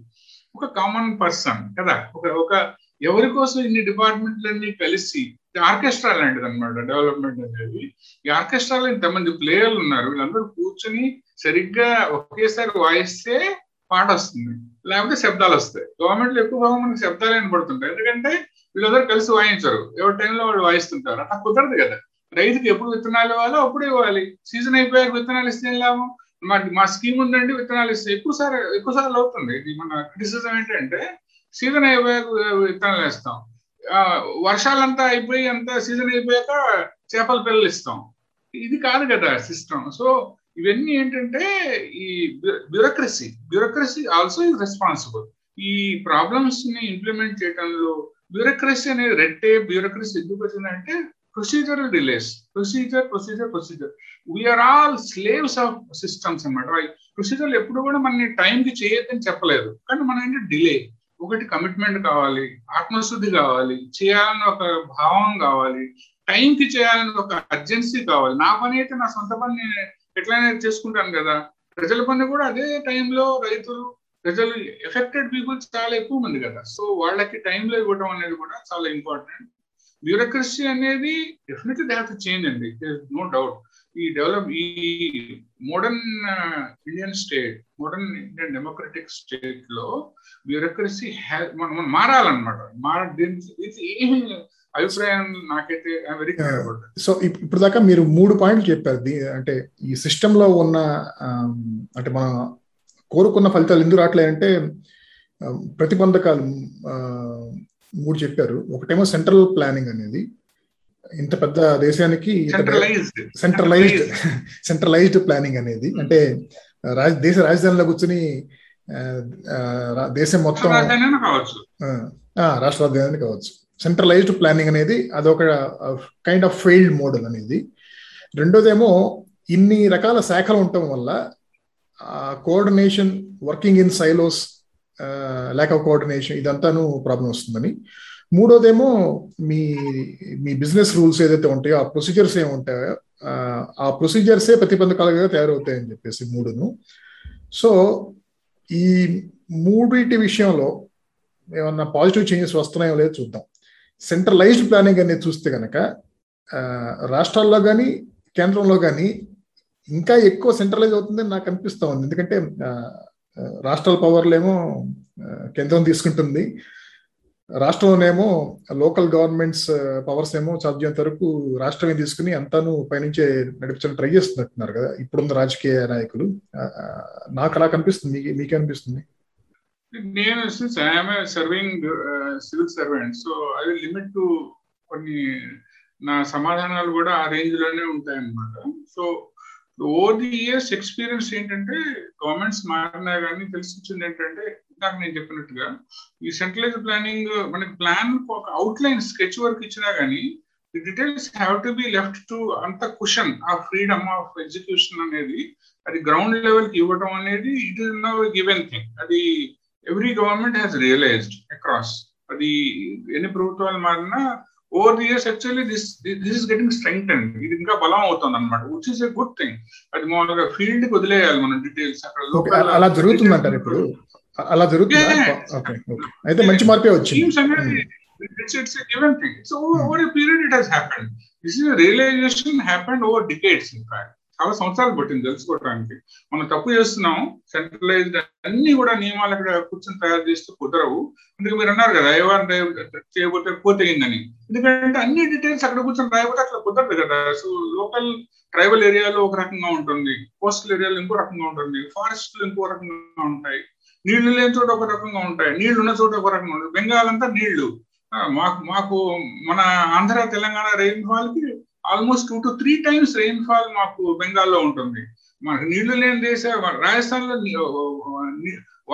ఒక కామన్ పర్సన్ కదా. ఒక ఒక ఎవరి కోసం ఇన్ని డిపార్ట్మెంట్లన్నీ కలిసి ఆర్కెస్ట్రా లాంటిది అనమాట డెవలప్మెంట్ అనేది. ఈ ఆర్కెస్ట్రాలో ఇంతమంది ప్లేయర్లు ఉన్నారు వీళ్ళందరూ కూర్చొని సరిగ్గా ఒకేసారి వాయిస్తే పాట వస్తుంది లేకపోతే శబ్దాలు వస్తాయి. గవర్నమెంట్లో ఎక్కువ భాగం మనకి శబ్దాలు వినపడుతుంటాయి. ఎందుకంటే వీళ్ళందరూ కలిసి వాయించరు. ఎవరి టైంలో వాళ్ళు వాయిస్తుంటారు. అట్లా కుదరదు కదా. రైతుకి ఎప్పుడు విత్తనాలు ఇవ్వాలో అప్పుడు ఇవ్వాలి. సీజన్ అయిపోయాక విత్తనాలు ఇస్తే లాభం? మా మా స్కీమ్ ఉందండి విత్తనాలు ఇస్తే ఎక్కువ సార్లు ఎక్కువ సార్లు అవుతుంది. ఇది మన క్రిటిసిజం ఏంటంటే సీజన్ అయిపోయాక విత్తనాలు వేస్తాం. వర్షాలంతా అయిపోయి అంతా సీజన్ అయిపోయాక చేపల పిల్లలు ఇస్తాం. ఇది కాదు కదా సిస్టమ్ సో ఇవన్నీ ఏంటంటే ఈ bureaucracy. Bureaucracy also is responsible. ఈ ప్రాబ్లమ్స్ని ఇంప్లిమెంట్ చేయడంలో బ్యూరోక్రసీ అనేది రెడ్ టేప్ బ్యూరోక్రసీ ఎందుకు వచ్చిందంటే procedural delays. Procedure procedure procedure. We're all slaves of systems అనమాట ప్రొసీజర్ ఎప్పుడు కూడా మనని టైంకి చేయొద్దని చెప్పలేదు. కానీ మనం ఏంటంటే డిలే. ఒకటి కమిట్మెంట్ కావాలి ఆత్మశుద్ధి కావాలి చేయాలని ఒక భావం కావాలి టైంకి చేయాలని ఒక అర్జెన్సీ కావాలి. నా పని అయితే నా సొంత పని నేను ఎట్లయినా చేసుకుంటాను కదా. ప్రజల పని కూడా అదే టైంలో రైతులు ప్రజలు ఎఫెక్టెడ్ పీపుల్ చాలా ఎక్కువ మంది కదా. సో వాళ్ళకి టైంలో ఇవ్వడం అనేది కూడా చాలా ఇంపార్టెంట్ బ్యూరోక్రసీ అనేది definitely they have to change అండి. నో డౌట్ ఈ డెవలప్ ఈ modern Indian state modern Indian democratic స్టేట్లో బ్యూరోక్రసీ మనం మారాలన్నమాట. మార అభిప్రాయం నాకైతే వెరీ సో ఇప్పుడు దాకా మీరు మూడు పాయింట్లు చెప్పారు. అంటే ఈ సిస్టమ్లో ఉన్న అంటే మన కోరుకున్న ఫలితాలు ఎందుకు రావట్లేదంటే ప్రతిబంధకాలు మూడు చెప్పారు. ఒకటేమో సెంట్రల్ ప్లానింగ్ అనేది. ఇంత పెద్ద దేశానికి సెంట్రలైజ్డ్ సెంట్రలైజ్డ్ ప్లానింగ్ అనేది. అంటే దేశ రాజధానిలో కూర్చుని దేశం మొత్తం రాష్ట్ర రాజధాని కావచ్చు. సెంట్రలైజ్డ్ ప్లానింగ్ అనేది అదొక కైండ్ ఆఫ్ ఫెయిల్డ్ మోడల్ అనేది. రెండోదేమో ఇన్ని రకాల శాఖలు ఉండటం వల్ల coordination working in silos lack of coordination ఇదంతాను problem వస్తుందని. మూడోదేమో మీ మీ బిజినెస్ రూల్స్ ఏదైతే ఉంటాయో ఆ ప్రొసీజర్స్ ఏముంటాయో ఆ ప్రొసీజర్సే ప్రతిబంధకాలుగా తయారవుతాయని చెప్పేసి మూడును. సో ఈ మూడింటి విషయంలో ఏమన్నా పాజిటివ్ చేంజెస్ వస్తున్నాయో లేదో చూద్దాం. సెంట్రలైజ్డ్ ప్లానింగ్ అనేది చూస్తే కనుక రాష్ట్రాల్లో కానీ కేంద్రంలో కానీ ఇంకా ఎక్కువ సెంట్రలైజ్ అవుతుందని నాకు అనిపిస్తూ ఉంది. ఎందుకంటే రాష్ట్రాల పవర్లేమో కేంద్రం తీసుకుంటుంది. రాష్ట్రంలోనేమో లోకల్ గవర్నమెంట్స్ పవర్స్ ఏమో సాధ్యంత వరకు రాష్ట్రమే తీసుకుని అంతాను పైనుంచే నడిపించడం ట్రై చేస్తున్నట్టున్నారు కదా ఇప్పుడున్న రాజకీయ నాయకులు. నాకు అలా కనిపిస్తుంది. మీకు మీకేనిపిస్తుంది నేను since I'm serving civil servant so I limit to కొన్ని నా సమాధానాలు కూడా ఆ రేంజ్లోనే ఉంటాయన్నమాట. So over the years experience ఏంటంటే గవర్నమెంట్స్ మారినా కానీ తెలిసి వచ్చింది ఏంటంటే ఇందాక నేను చెప్పినట్టుగా ఈ సెంట్రలైజ్ ప్లానింగ్ మనకి ప్లాన్ ఒక అవుట్లైన్ స్కెచ్ వర్క్ ఇచ్చినా కానీ the details have to be left to అంత కుషన్ ఆ ఫ్రీడమ్ ఆఫ్ ఎగ్జిక్యూషన్ అనేది అది గ్రౌండ్ లెవెల్కి ఇవ్వడం అనేది it is no given thing అది every government has realized across అది ఎన్ని ప్రభుత్వాలు మారినా over the years actually this this is getting strength and ఇది ఇంకా బలం అవుతుంది అనమాట which is a good thing అది మామూలుగా ఫీల్డ్కి వదిలేయాలి మనం డీటెయిల్స్ అక్కడ అలా జరుగుతుందంటారు ఇప్పుడు? అలా జరుగుతుంది? అయితే మంచి మార్పే వచ్చింది. It's, it's a given thing. So over, over a period it has happened. This is a realization happened over decades in fact. చాలా సంవత్సరాలు పట్టింది తెలుసుకోవడానికి మనం తప్పు చేస్తున్నాం సెంట్రలైజ్డ్ అన్ని కూడా నియమాలు అక్కడ కూర్చొని తయారు చేస్తూ కుదరవు. అందుకే మీరు అన్నారు కదా అయ్యవారు చేయబోతే పోతేయిందని ఎందుకంటే అన్ని డీటెయిల్స్ అక్కడ కూర్చొని రాయబోతే అట్లా కుదరదు కదా. సో లోకల్ ట్రైబల్ ఏరియాలో ఒక రకంగా ఉంటుంది. కోస్టల్ ఏరియాలో ఇంకో రకంగా ఉంటుంది. ఫారెస్ట్ ఇంకో రకంగా ఉంటాయి. నీళ్ళు లేని చోట ఒక రకంగా ఉంటాయి. నీళ్ళు ఉన్న చోట ఒక రకంగా ఉంటాయి. బెంగాల్ అంతా నీళ్ళు మాకు మాకు మన Andhra Telangana రెయిన్ఫాల్కి almost two to three times rainfall మాకు బెంగాల్లో ఉంటుంది. మనకు నీళ్ళు లేని దేశ రాజస్థాన్లో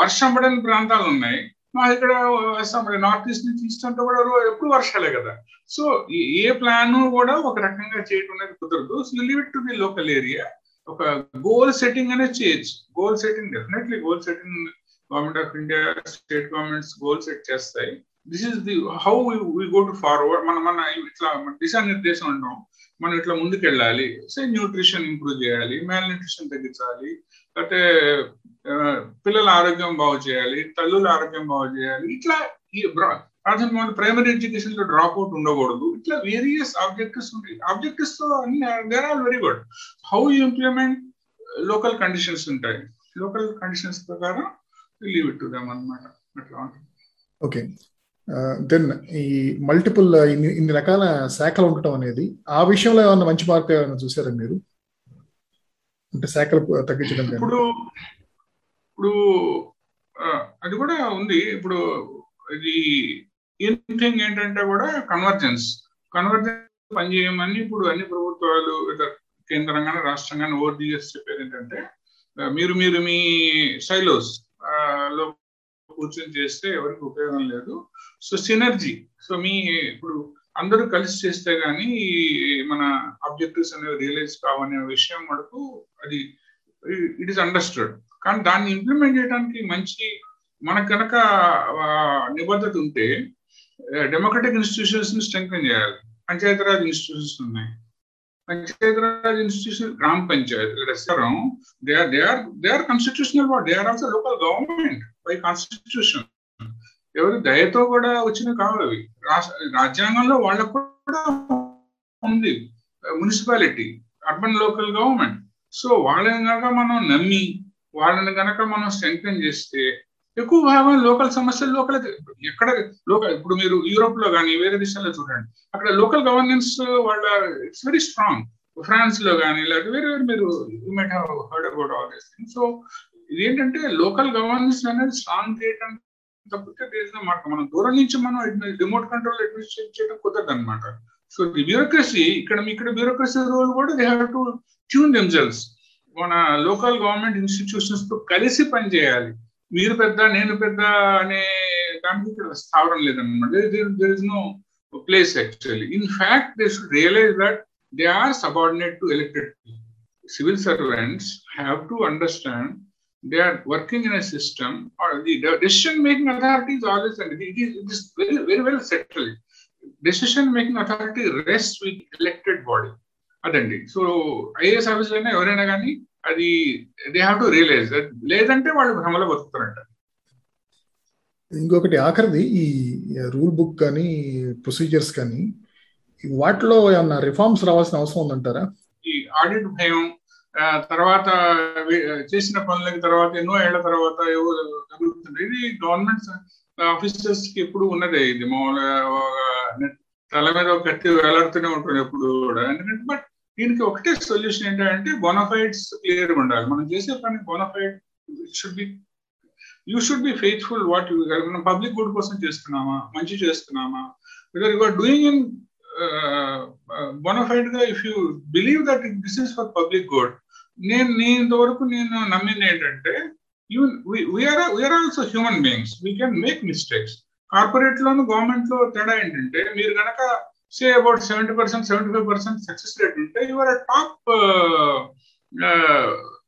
వర్షం పడని ప్రాంతాలు ఉన్నాయి. మా ఇక్కడ నార్త్ ఈస్ట్ నుంచి ఈస్ట్ అంతా కూడా ఎప్పుడు వర్షాలే కదా. సో ఏ ప్లాన్ కూడా ఒక రకంగా చేయడం అనేది కుదరదు. So leave to the local area ఒక గోల్ సెట్టింగ్ అనేది చేయొచ్చు. Goal setting definitely goal setting government of India state governments goal set చేస్తాయి. This is the how we go to forward మన మన ఇట్లా దిశానిర్దేశం అంటాం. మనం ఇట్లా ముందుకెళ్ళాలి. సే న్యూట్రిషన్ ఇంప్రూవ్ చేయాలి మ్యాల్ న్యూట్రిషన్ తగ్గించాలి లేకపోతే పిల్లల ఆరోగ్యం బాగు చేయాలి తల్లుల ఆరోగ్యం బాగు చేయాలి ఇట్లా ఈ ప్రాథమిక ప్రైమరీ ఎడ్యుకేషన్లో డ్రాప్ అవుట్ ఉండకూడదు. ఇట్లా వేరియస్ ఆబ్జెక్టివ్స్ ఉంటాయి. ఆబ్జెక్టివ్స్తో అన్ని they're all very good how you implement local conditions ఉంటాయి. లోకల్ కండిషన్స్ ప్రకారం లీవ్ ఇట్ టు దమ్ అనమాట అట్లా ఉంటుంది. ఓకే దెన్ ఈ మల్టిపుల్ ఇన్ని ఇన్ని రకాల శాఖలు ఉండటం అనేది ఆ విషయంలో ఏమన్నా మంచి మార్పు ఏమైనా చూసారా మీరు? అంటే శాఖలు తగ్గించడం ఇప్పుడు ఇప్పుడు అది కూడా ఉంది. ఇప్పుడు ఇది థింగ్ ఏంటంటే కూడా కన్వర్జెన్స్ కన్వర్జెన్స్ పనిచేయమని ఇప్పుడు అన్ని ప్రభుత్వాలు కేంద్రంగానే రాష్ట్రంగానే ఓఆర్డిఎస్ చెప్పేది ఏంటంటే మీరు మీరు మీ సైలోస్ లో కూర్చొని చేస్తే ఎవరికి ఉపయోగం లేదు. సో సినర్జీ సో మీ ఇప్పుడు అందరూ కలిసి చేస్తే గానీ మన ఆబ్జెక్టివ్స్ అనేవి రియలైజ్ కావనే విషయం మనకు అది ఇట్ ఈస్ అండర్స్టూడ్ కానీ దాన్ని ఇంప్లిమెంట్ చేయడానికి మంచి మనకు కనుక నిబద్ధత ఉంటే డెమోక్రటిక్ ఇన్స్టిట్యూషన్స్ని స్ట్రెంగ్ చేయాలి. పంచాయతీరాజ్ ఇన్స్టిట్యూషన్స్ ఉన్నాయి. పంచాయతీరాజ్ ఇన్స్టిట్యూషన్ గ్రామ panchayat restaurant they are they are they are constitutional body they are also local government by constitution ఎవరు దయతో కూడా వచ్చిన కావాలి అవి. రాజ్యాంగంలో వాళ్ళకు కూడా ఉంది. Municipality urban local government so వాళ్ళని కనుక మనం నమ్మి వాళ్ళని కనుక మనం స్ట్రెంగ్ చేస్తే ఎక్కువ భాగం లోకల్ సమస్యలు లోకల్ ఎక్కడ లోకల్ ఇప్పుడు మీరు యూరోప్లో కానీ వేరే దేశాల్లో చూడండి అక్కడ లోకల్ గవర్నెన్స్ వాళ్ళ ఇట్స్ వెరీ స్ట్రాంగ్ ఫ్రాన్స్లో కానీ ఇలాంటి వేరే వేరే మీరు you might have heard about all this thing so ఇదేంటంటే లోకల్ గవర్నెన్స్ అనేది స్ట్రాంగ్ చేయడం తప్పితే మాట మనం దూరం నుంచి మనం రిమోట్ కంట్రోల్ అడ్మినిస్ట్రేట్ చేయడం కుదరదు అనమాట సో ది బ్యూరోక్రసీ ఇక్కడ ఇక్కడ బ్యూరోక్రసీ రోల్ కూడా they have to tune themselves మన లోకల్ గవర్నమెంట్ ఇన్స్టిట్యూషన్స్తో కలిసి పనిచేయాలి. మీరు పెద్ద నేను పెద్ద అనే దానికి ఇక్కడ స్థావరం లేదనమాట there is no place actually in fact they should realize that they are subordinate to elected civil servants have to understand they are working in system decision making authority always and it is it is very very well settle decision making authority rest with elected body అదండి. So IAS officer అయినా ఎవరైనా కానీ అది they have to realise లేదంటే వాళ్ళు భ్రమలో బతుకుతారంట. ఇంకొకటి ఆఖరిది ఈ రూల్ బుక్ కానీ ప్రొసీజర్స్ కానీ వాటిలో ఏమన్నా రిఫార్మ్స్ రావాల్సిన అవసరం ఉందంటారా? ఈ ఆడిట్ భయం తర్వాత చేసిన పనులకి తర్వాత ఎన్నో ఏళ్ళ తర్వాత ఏవో జరుగుతుంది ఇది గవర్నమెంట్ ఆఫీసర్స్కి ఎప్పుడు ఉన్నదే ఇది. మామూలుగా తల మీద ఒక కత్తి వేలాడుతూనే ఉంటుంది ఎప్పుడు కూడా. ఎందుకంటే బట్ దీనికి ఒకటే సొల్యూషన్ ఏంటంటే బొనఫైడ్స్ క్లియర్ ఉండాలి. మనం చేసే పని bona fide should be you should be faithful what మనం పబ్లిక్ గుడ్ కోసం చేస్తున్నామా? మంచి చేస్తున్నామా? Because you are doing in బొనఫైడ్గా if you believe that this is for public good నేను నేను ఇంతవరకు నేను నమ్మింది ఏంటంటే we're we're also human beings we can make mistakes corporate లోను గవర్నమెంట్లో తేడా ఏంటంటే మీరు కనుక say about seventy percent seventy five percent success rate ఉంటే యువర్ టాప్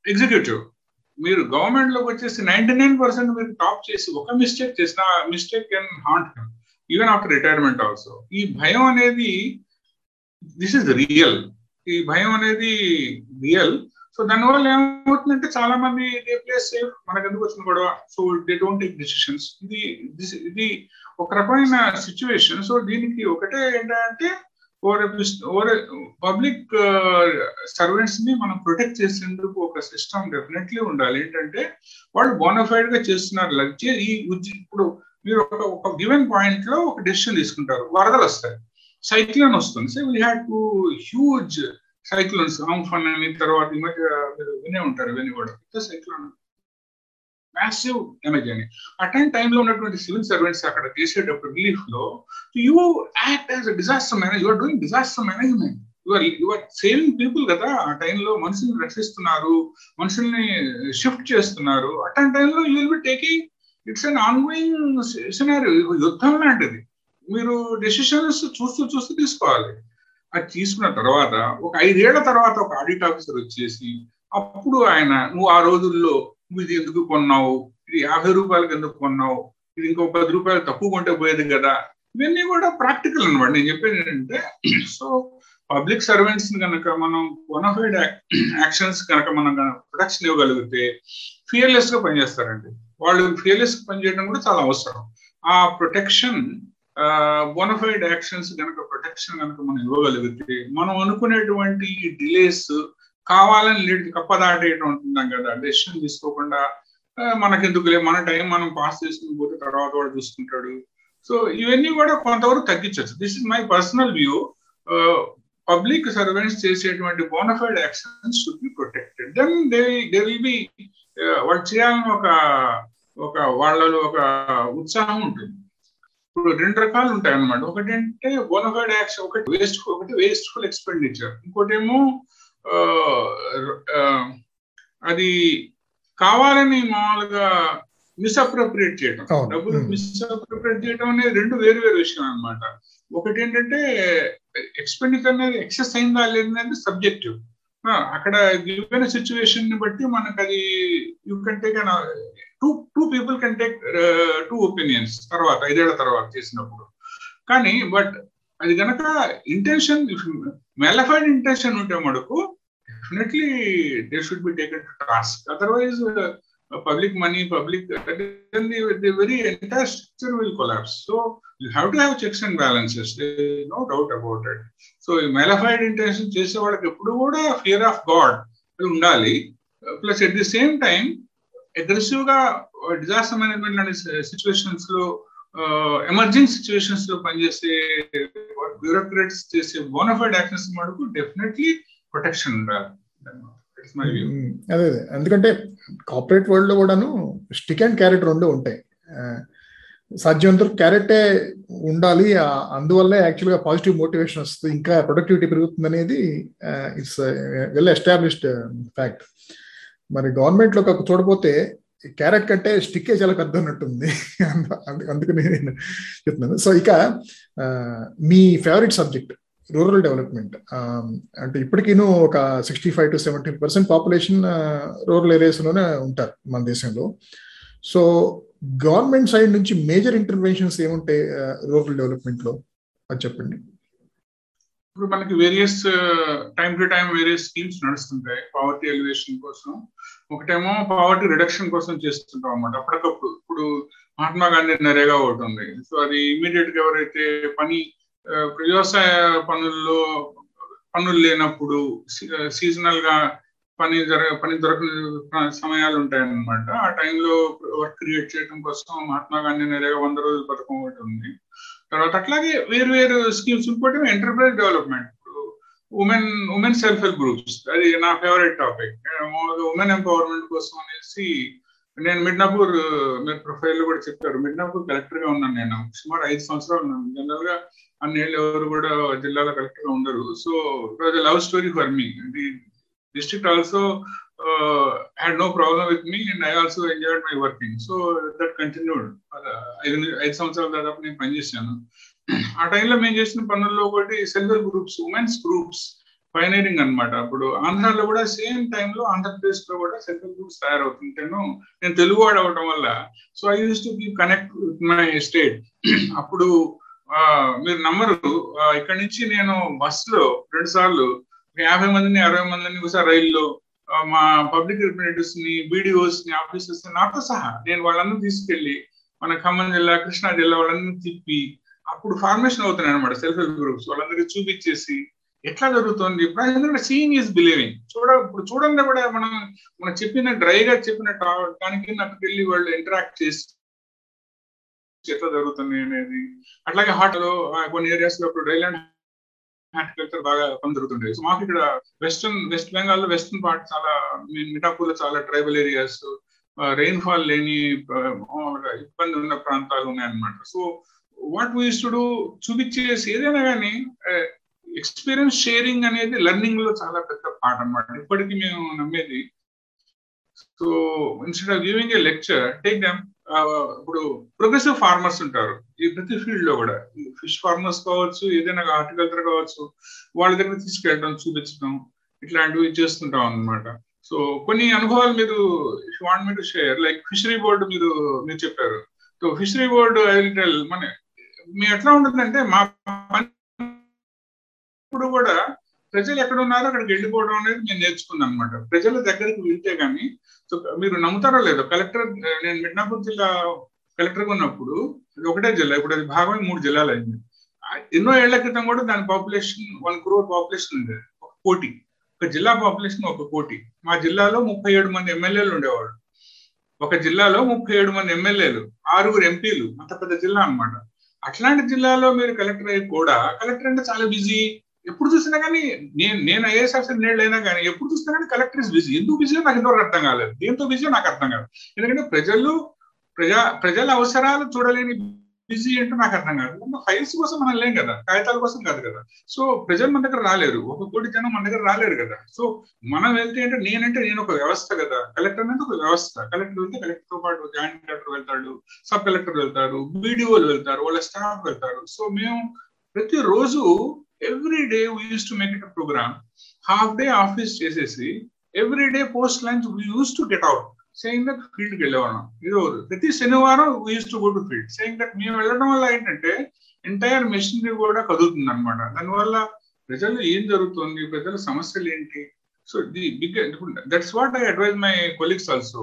ఎగ్జిక్యూటివ్ మీరు గవర్నమెంట్లోకి వచ్చేసి నైన్టీ నైన్ పర్సెంట్ మీరు టాప్ చేసి ఒక మిస్టేక్ చేసిన mistake can haunt even after retirement also ఈ భయం అనేది దిస్ ఇస్ రియల్ ఈ భయం అనేది రియల్ సో దానివల్ల ఏమవుతుందంటే చాలా మంది దే ప్లేస్ సేఫ్ మనకు ఎందుకు వచ్చిన గొడవ? So they don't take decisions ఇది ఇది ఒక రకమైన సిచ్యువేషన్ సో దీనికి ఒకటే ఏంటంటే ఓవర్ ఓవర్ పబ్లిక్ సర్వెంట్స్ని మనం ప్రొటెక్ట్ చేసేందుకు ఒక సిస్టమ్ డెఫినెట్లీ ఉండాలి. ఏంటంటే వాళ్ళు బోనఫైడ్గా చేస్తున్నారు ఈ ఇప్పుడు మీరు ఒక ఒక గివెన్ పాయింట్లో ఒక డెసిషన్ తీసుకుంటారు. వరదలు వస్తాయి. సైక్లోన్ వస్తుంది. So we had to huge cyclones Amphan అని తర్వాత ఈ మధ్య మీరు వినే ఉంటారు ఇవన్నీ కూడా సైక్లోన్ మ్యాసివ్ డ్యామేజ్ అని. అటెండ్ టైంలో ఉన్నటువంటి సివిల్ సర్వెంట్స్ అక్కడ చేసేటప్పుడు రిలీఫ్లో you act as disaster manage you're doing disaster management your your saving people కదా. ఆ టైంలో మనుషుల్ని రక్షిస్తున్నారు మనుషుల్ని షిఫ్ట్ చేస్తున్నారు. అటెండ్ టైంలో you will be taking it's an ongoing scenario యుద్ధం లాంటిది. మీరు డెసిషన్స్ చూస్తూ చూస్తూ తీసుకోవాలి. అది తీసుకున్న తర్వాత ఒక ఐదేళ్ళ తర్వాత ఒక ఆడిట్ ఆఫీసర్ వచ్చేసి అప్పుడు ఆయన నువ్వు ఆ రోజుల్లో నువ్వు ఇది ఎందుకు కొన్నావు? ఇది యాభై రూపాయలకి ఎందుకు కొన్నావు? ఇది ఇంకో పది రూపాయలు తక్కువ కొంటే పోయేది కదా? ఇవన్నీ కూడా ప్రాక్టికల్ అనమాట నేను చెప్పేది ఏంటంటే సో పబ్లిక్ సర్వెంట్స్ కనుక మనం బొనఫైడ్ యాక్షన్స్ కనుక మనం ప్రొటెక్షన్ ఇవ్వగలిగితే ఫియర్లెస్గా పనిచేస్తారండి. వాళ్ళు ఫియర్లెస్ పనిచేయడం కూడా చాలా అవసరం. ఆ ప్రొటెక్షన్ బోనఫైడ్ యాక్షన్స్ కనుక ప్రొటెక్షన్ కనుక మనం ఇవ్వగలిగితే మనం అనుకునేటువంటి డిలేస్ కావాలని లీడ్ కప్పదాటేయటం ఉంటున్నాం కదా. డెసిషన్ తీసుకోకుండా మనకెందుకులే మన టైం మనం పాస్ చేసుకుని పోతే తర్వాత వాడు చూసుకుంటాడు. సో ఇవన్నీ కూడా కొంతవరకు తగ్గించవచ్చు. This is my personal view public servants చేసేటువంటి bona fide actions should be protected then they they will be వాళ్ళు చేయాలని ఒక ఒక వాళ్ళలో ఒక ఉత్సాహం ఉంటుంది. ఇప్పుడు రెండు రకాలు ఉంటాయి అనమాట ఒకటి అంటే బోనఫైడ్ యాక్షన్ ఒకటి వేస్ట్ ఒకటి వేస్ట్ఫుల్ ఎక్స్పెండిచర్. ఇంకోటేమో అది కావాలని మామూలుగా మిస్అప్రోప్రియేట్ చేయడం డబ్బులు మిస్అప్రోప్రియేట్ చేయడం అనేది రెండు వేరు వేరు విషయం అనమాట ఒకటి ఏంటంటే ఎక్స్పెండిచర్ అనేది ఎక్సెస్ అయిందా లేదనేది సబ్జెక్టివ్ అక్కడ గివెన్ సిచ్యువేషన్ని బట్టి మనకు అది you can take two two people can take two opinions తర్వాత ఐదేళ్ళ తర్వాత చేసినప్పుడు. కానీ బట్ అది గనక ఇంటెన్షన్ మెలఫైడ్ ఇంటెన్షన్ ఉంటే మడుకు definitely they should be taken to task otherwise public money public very entire structure will collapse so you have to have checks and balances no doubt about it so ఈ mala fide intention చేసే వాళ్ళకి ఎప్పుడు కూడా fear of God ఉండాలి. Plus at the same time అగ్రెసివ్గా disaster management లాంటి సిచ్యువేషన్స్లో emergency సిచ్యువేషన్స్లో పనిచేసే బ్యూరోక్రాట్స్ చేసే బోనఫైడ్ యాక్షన్స్ మటుకు డెఫినెట్లీ ప్రొటెక్షన్ ఉండాలి. అదే అదే. ఎందుకంటే కార్పొరేట్ వరల్డ్లో కూడాను స్టిక్ అండ్ క్యారెట్ రెండు ఉంటాయి. సాధ్యమంత క్యారెటే ఉండాలి. అందువల్లే యాక్చువల్గా పాజిటివ్ మోటివేషన్ వస్తుంది. ఇంకా ప్రొడక్టివిటీ పెరుగుతుంది అనేది ఇట్స్ వెల్ ఎస్టాబ్లిష్డ్ ఫ్యాక్ట్ మరి గవర్నమెంట్లో చూడపోతే క్యారెట్ కంటే స్టిక్కే చాలా పెద్ద ఉన్నట్టుంది అందుకని నేను చెప్తున్నాను. సో ఇక మీ ఫేవరెట్ సబ్జెక్ట్ రూరల్ డెవలప్మెంట్ అంటే ఇప్పటికీను ఒక sixty five to seventy percent population rural ఏరియాస్లోనే ఉంటారు మన దేశంలో. సో గవర్నమెంట్ సైడ్ నుంచి మేజర్ ఇంటర్వెన్షన్స్ ఏముంటాయి రూరల్ డెవలప్మెంట్లో అది చెప్పండి. ఇప్పుడు మనకి various time to time various schemes నడుస్తుంటాయి. Poverty alleviation కోసం. ఒకటేమో పావర్టీ రిడక్షన్ కోసం చేస్తుంటాం అన్నమాట. అప్పటికప్పుడు. ఇప్పుడు మహాత్మా గాంధీ నరేగా ఒకటి ఉంది. సో అది ఇమీడియట్గా ఎవరైతే పని uh, వ్యవసాయ పనుల్లో పనులు లేనప్పుడు సీజనల్ uh, గా పని జరగ పని దొరకని సమయాలు ఉంటాయన్నమాట. ఆ టైంలో వర్క్ క్రియేట్ చేయడం కోసం మహాత్మా గాంధీ నరేగా వంద రోజుల పథకం ఒకటి ఉంది. తర్వాత అట్లాగే వేరు వేరు స్కీమ్స్ ఇంకోటి enterprise development women women self help groups అది నా ఫేవరెట్ టాపిక్ ఉమెన్ ఎంపవర్మెంట్ కోసం అనేసి నేను మిడ్నాపూర్ మీరు ప్రొఫైల్లో కూడా చెప్పారు. మిడ్నాపూర్ కలెక్టర్గా ఉన్నాను నేను. సుమారు ఐదు సంవత్సరాలు ఉన్నాను. జనరల్గా అన్నేళ్ళు ఎవరు కూడా జిల్లాలో కలెక్టర్గా ఉండరు. So it was love story for me the district also had no problem with me and I also enjoyed my working so that continued ఐదు ఐదు సంవత్సరాల దాదాపు నేను పనిచేశాను ఆ టైంలో మేము చేసిన పనుల్లో ఒకటి self groups women's groups pioneering అనమాట అప్పుడు ఆంధ్రాలో కూడా సేమ్ టైంలో ఆంధ్రప్రదేశ్లో కూడా సెల్ఫ్ గ్రూప్స్ తయారవుతుంటాను నేను తెలుగువాడు అవడం వల్ల. So I use to keep connect with my state అప్పుడు మీరు నమ్మరు ఇక్కడ నుంచి నేను బస్సులో లో రెండు సార్లు యాభై మందిని అరవై మందిని ఒకసారి రైల్లో మా పబ్లిక్ రిప్రజెంటేటివ్స్ని బీడీఓస్ని ఆఫీసర్స్ నాతో సహా నేను వాళ్ళందరూ తీసుకెళ్ళి మన ఖమ్మం జిల్లా కృష్ణా జిల్లా వాళ్ళందరినీ తిప్పి అప్పుడు ఫార్మేషన్ అవుతున్నాయి అనమాట సెల్ఫ్ హెల్ప్ గ్రూప్స్ వాళ్ళందరికీ చూపించేసి ఎట్లా జరుగుతుంది? ఇప్పుడు ఎందుకంటే సీయింగ్ ఈజ్ బిలీవింగ్ చూడ ఇప్పుడు చూడండి కూడా మనం మనం చెప్పిన డ్రైగా చెప్పిన దానికి అక్కడికి వెళ్ళి వాళ్ళు ఇంటరాక్ట్ చేసి ఎట్లా జరుగుతుంది అనేది. అట్లాగే హాట్లో కొన్ని ఏరియాస్లో ఇప్పుడు రైలాండ్ బాగా పని జరుగుతుండేది. సో మాకు ఇక్కడ వెస్ట్రన్ వెస్ట్ బెంగాల్లో వెస్ట్రన్ పార్ట్ చాలా మిఠాపూర్లో చాలా ట్రైబల్ ఏరియాస్ రెయిన్ ఫాల్ లేని ఇబ్బంది ఉన్న ప్రాంతాలు ఉన్నాయన్నమాట. సో వాట్ వీస్ టు చూపించేసి ఏదైనా కానీ ఎక్స్పీరియన్స్ షేరింగ్ అనేది లెర్నింగ్లో చాలా పెద్ద పాట అనమాట ఇప్పటికీ మేము నమ్మేది. So instead of giving a lecture take them ఇప్పుడు ప్రోగ్రెసివ్ ఫార్మర్స్ ఉంటారు. ఈ ప్రతి ఫీల్డ్లో కూడా. ఫిష్ ఫార్మర్స్ కావచ్చు ఏదైనా హార్టికల్చర్ కావచ్చు వాళ్ళ దగ్గర తీసుకెళ్ళడం చూపించడం ఇట్లాంటివి చేస్తుంటాం అనమాట సో కొన్ని అనుభవాలు మీరు want me to share like fishery board మీరు మీరు చెప్పారు. సో ఫిషరీ బోర్డు ఐ మన మీ ఎట్లా ఉంటుందంటే మా ఇప్పుడు కూడా ప్రజలు ఎక్కడ ఉన్నారో అక్కడికి వెళ్ళిపోవడం అనేది నేను నేర్చుకున్నాను అనమాట ప్రజల దగ్గరికి వెళ్తే కానీ సో మీరు నమ్ముతారో లేదో కలెక్టర్ నేను మిడ్నాపూర్ జిల్లా కలెక్టర్ ఉన్నప్పుడు ఒకటే జిల్లా ఇప్పుడు అది భాగమే మూడు జిల్లాలు అయింది. ఎన్నో ఏళ్ళ క్రితం కూడా దాని పాపులేషన్ వన్ క్రోర్ పాపులేషన్ ఉండేది. ఒక కోటి. ఒక జిల్లా పాపులేషన్ ఒక కోటి. మా జిల్లాలో ముప్పై ఏడు మంది ఎమ్మెల్యేలు ఉండేవాడు ఒక జిల్లాలో ముప్పై ఏడు మంది ఎమ్మెల్యేలు ఆరుగురు ఎంపీలు అంత పెద్ద జిల్లా అనమాట అట్లాంటి జిల్లాలో మీరు కలెక్టర్ అయ్యి కూడా కలెక్టర్ అంటే చాలా బిజీ. ఎప్పుడు చూసినా కానీ నేను నేను ఐఏఎస్ ఆఫీసర్ నేళ్ళు కానీ ఎప్పుడు చూసినా కానీ కలెక్టర్ ఇస్ బిజీ ఎందుకు బిజీ నాకు ఇంతవరకు అర్థం కాలేదు. దేంతో బిజీ నాకు అర్థం కాదు. ఎందుకంటే ప్రజలు ప్రజా ప్రజల అవసరాలు చూడలేని బిజీ అంటే నాకు అర్థం కాదు. ఫైల్స్ కోసం మనం లేం కదా. కాగితాల కోసం కాదు కదా. సో ప్రజలు మన దగ్గర రాలేరు. ఒక కోటి జనం మన దగ్గర రాలేరు కదా. సో మనం వెళ్తే అంటే నేనంటే నేను ఒక వ్యవస్థ కదా. కలెక్టర్ అంటే ఒక వ్యవస్థ. కలెక్టర్ వెళ్తే కలెక్టర్తో పాటు జాయింట్ కలెక్టర్ వెళ్తాడు సబ్ కలెక్టర్ వెళ్తారు బీడీఓలు వెళ్తారు వాళ్ళ స్టాఫ్ వెళ్తారు. సో మేము ప్రతి రోజు every day we use to make it program half day office చేసేసి every day post lunch use to get out saying that ఫీల్డ్కి వెళ్ళేవాళ్ళం. ఇది ప్రతి శనివారం use to go to field saying that మేము వెళ్ళడం వల్ల ఏంటంటే ఎంటైర్ మెషినరీ కూడా కదులుతుంది అనమాట దానివల్ల ప్రజలు ఏం జరుగుతుంది ప్రజల సమస్యలు ఏంటి? So the big that's what I advise my colleagues also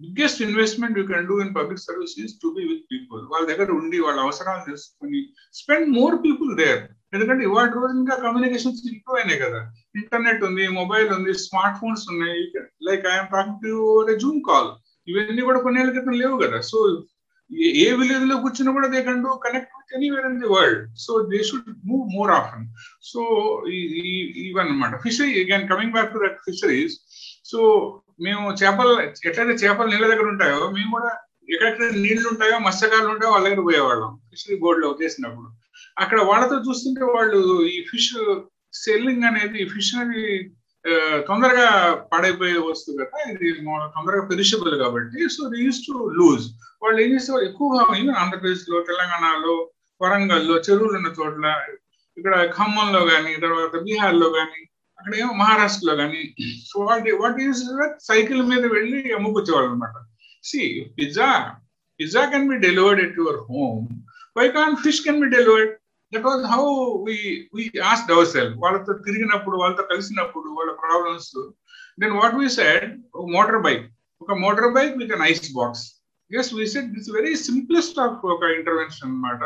biggest investment you can do in public service is to be with people వాళ్ళ దగ్గర ఉండి వాళ్ళ అవసరాలు తెలుసుకుని స్పెండ్ మోర్ పీపుల్ దేర్ ఎందుకంటే ఇవాళ రోజు ఇంకా కమ్యూనికేషన్స్ ఇంప్రూవ్ అయినాయి కదా ఇంటర్నెట్ ఉంది మొబైల్ ఉంది స్మార్ట్ ఫోన్స్ ఉన్నాయి like I'm talking to Zoom call ఇవన్నీ కూడా కొన్నేళ్ళ క్రితం లేవు కదా. సో ఏ విలేజ్లో కూర్చున్నా కూడా they can do connect with anywhere in the world so they should move more often so ఇవన్నమాట. Fishery again coming back to that fisheries so మేము చేపలు ఎట్లయితే చేపలు నీళ్ళ దగ్గర ఉంటాయో మేము కూడా ఎక్కడెక్కడ నీళ్ళు ఉంటాయో మత్స్యకారులు ఉంటాయో వాళ్ళ దగ్గర పోయేవాళ్ళం ఫిషరీ బోర్డులో చేసినప్పుడు. అక్కడ వాళ్ళతో చూస్తుంటే వాళ్ళు ఈ ఫిష్ సెల్లింగ్ అనేది ఫిష్ అనేది తొందరగా పాడైపోయే వస్తువు కదా ఇది తొందరగా పెరిషబుల్ కాబట్టి సో యూస్ టు లూజ్ వాళ్ళు ఏం చేస్తారు ఎక్కువగా ఆంధ్రప్రదేశ్లో తెలంగాణలో వరంగల్లో చెరువులు ఉన్న చోట్ల ఇక్కడ ఖమ్మంలో కానీ తర్వాత బీహార్లో కానీ అక్కడ ఏమో మహారాష్ట్రలో కానీ సో వాటి వాట్ ఈస్ సైకిల్ మీద వెళ్ళి అమ్ముకొచ్చేవాళ్ళు అనమాట see pizza pizza can be delivered at your home why can fish can be delivered that was how we we asked our cell వాళ్ళతో తిరిగినప్పుడు వాళ్ళతో కలిసినప్పుడు వాళ్ళ problems then what we said motorbike ఒక motorbike with an ice box as we said this very simplest of ఒక intervention అనమాట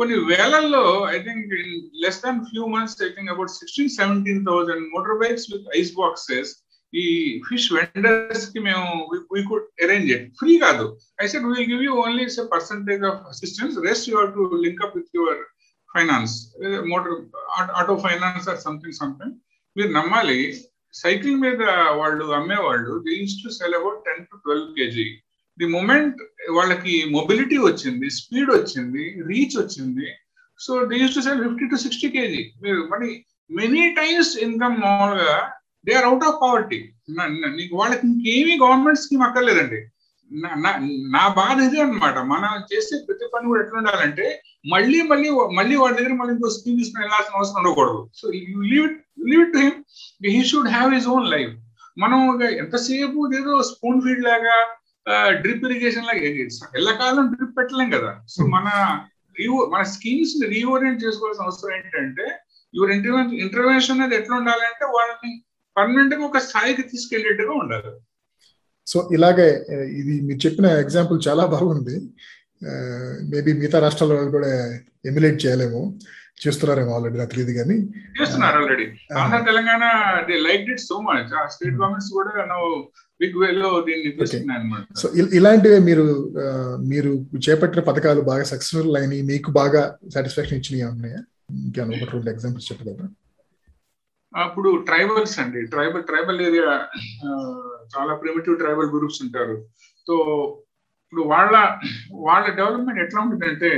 కొన్ని వేలల్లో I think in less than few months I think about sixteen seventeen thousand motorbikes with ice boxes ఈ fish వెండర్స్కి మేము we could arrange it free కాదు. I said will give you only percentage of assistance rest you to link up with your finance motor auto finance or something something మీరు నమ్మాలి cycle మీద వాళ్ళు అమ్మేవాళ్ళు they use to sell about ten to twelve KG the moment వాళ్ళకి mobility వచ్చింది speed వచ్చింది reach వచ్చింది so they use to sell fifty to sixty KG మీరు మరి మెనీ టైమ్స్ ఇన్కమ్ మామూలుగా they are out of poverty నీకు వాళ్ళకి ఇంకేమీ గవర్నమెంట్ స్కీమ్ అక్కర్లేదండి. నా బాధ ఇదే అనమాట మనం చేసే ప్రతి పని కూడా ఎట్లా ఉండాలంటే మళ్ళీ మళ్ళీ మళ్ళీ వాడి దగ్గర మళ్ళీ ఇంకో స్కీమ్ తీసుకుని వెళ్ళాల్సిన అవసరం ఉండకూడదు. So you leave it leave it to him he should have his own life మనం ఎంతసేపు ఏదో స్పూన్ ఫీడ్ లాగా డ్రిప్ ఇరిగేషన్ లాగా ఎల్లకాలం డ్రిప్ పెట్టలేం కదా. సో మన మన స్కీమ్స్ని రీఓరియంట్ చేసుకోవాల్సిన అవసరం ఏంటంటే యువర్ ఇంటర్వెన్ ఇంటర్వెన్షన్ అనేది ఎట్లా ఉండాలంటే వాళ్ళని పర్మనెంట్గా ఒక స్థాయికి తీసుకెళ్ళేట్టుగా ఉండాలి. సో ఇలాగే ఇది మీరు చెప్పిన ఎగ్జాంపుల్ చాలా బాగుంది. మేబీ మిగతా రాష్ట్రాల వాళ్ళు కూడా ఎమ్యులేట్ చేయలేము. చేస్తున్నారేమో ఆల్రెడీ నాకు తెలియదు కానీ. చేస్తున్నారు already Andhra Telangana they like it so much ఆ స్టేట్ గవర్నమెంట్స్ కూడా బిగ్ వేలో దీన్ని తీసుకున్నాయి సో ఇలాంటివే మీరు మీరు చేపట్టిన పథకాలు బాగా సక్సెస్ఫుల్ అయినాయి మీకు బాగా సాటిస్ఫాక్షన్ ఇచ్చినాయి ఉన్నాయా? ఇంకేమైనా ఒకటి రెండు ఎగ్జాంపుల్స్ చెప్పగలరా? అప్పుడు ట్రైబల్స్ అండి. ట్రైబల్ ట్రైబల్ ఏరియా చాలా ప్రిమిటివ్ ట్రైబల్ గ్రూప్స్ ఉంటారు. సో ఇప్పుడు వాళ్ళ వాళ్ళ డెవలప్మెంట్ ఎట్లా ఉంటుందంటే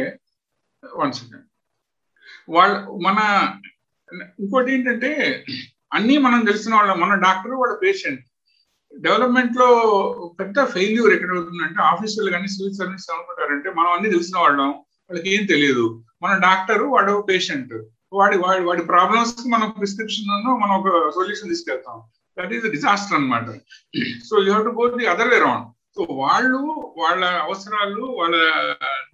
వన్ సెకండ్ వాళ్ళ మన ఇంకోటి ఏంటంటే అన్నీ మనం తెలిసిన వాళ్ళ మన డాక్టర్ వాళ్ళ పేషెంట్. డెవలప్మెంట్లో పెద్ద ఫెయిల్యూర్ ఎక్కడ అవుతుందంటే ఆఫీసులు కానీ సివిల్ సర్వీస్ అనుకుంటారంటే మనం అన్ని తెలిసిన వాళ్ళం. వాళ్ళకి ఏం తెలియదు. మన డాక్టర్ వాడు పేషెంట్. వాడి వాడి వాడి ప్రాబ్లమ్స్కి మనం ప్రిస్క్రిప్షన్ మనం ఒక సొల్యూషన్ తీసుకెళ్తాం. దట్ ఈస్ డిజాస్టర్ అనమాట so you have to go the other way round so వాళ్ళు వాళ్ళ అవసరాలు వాళ్ళ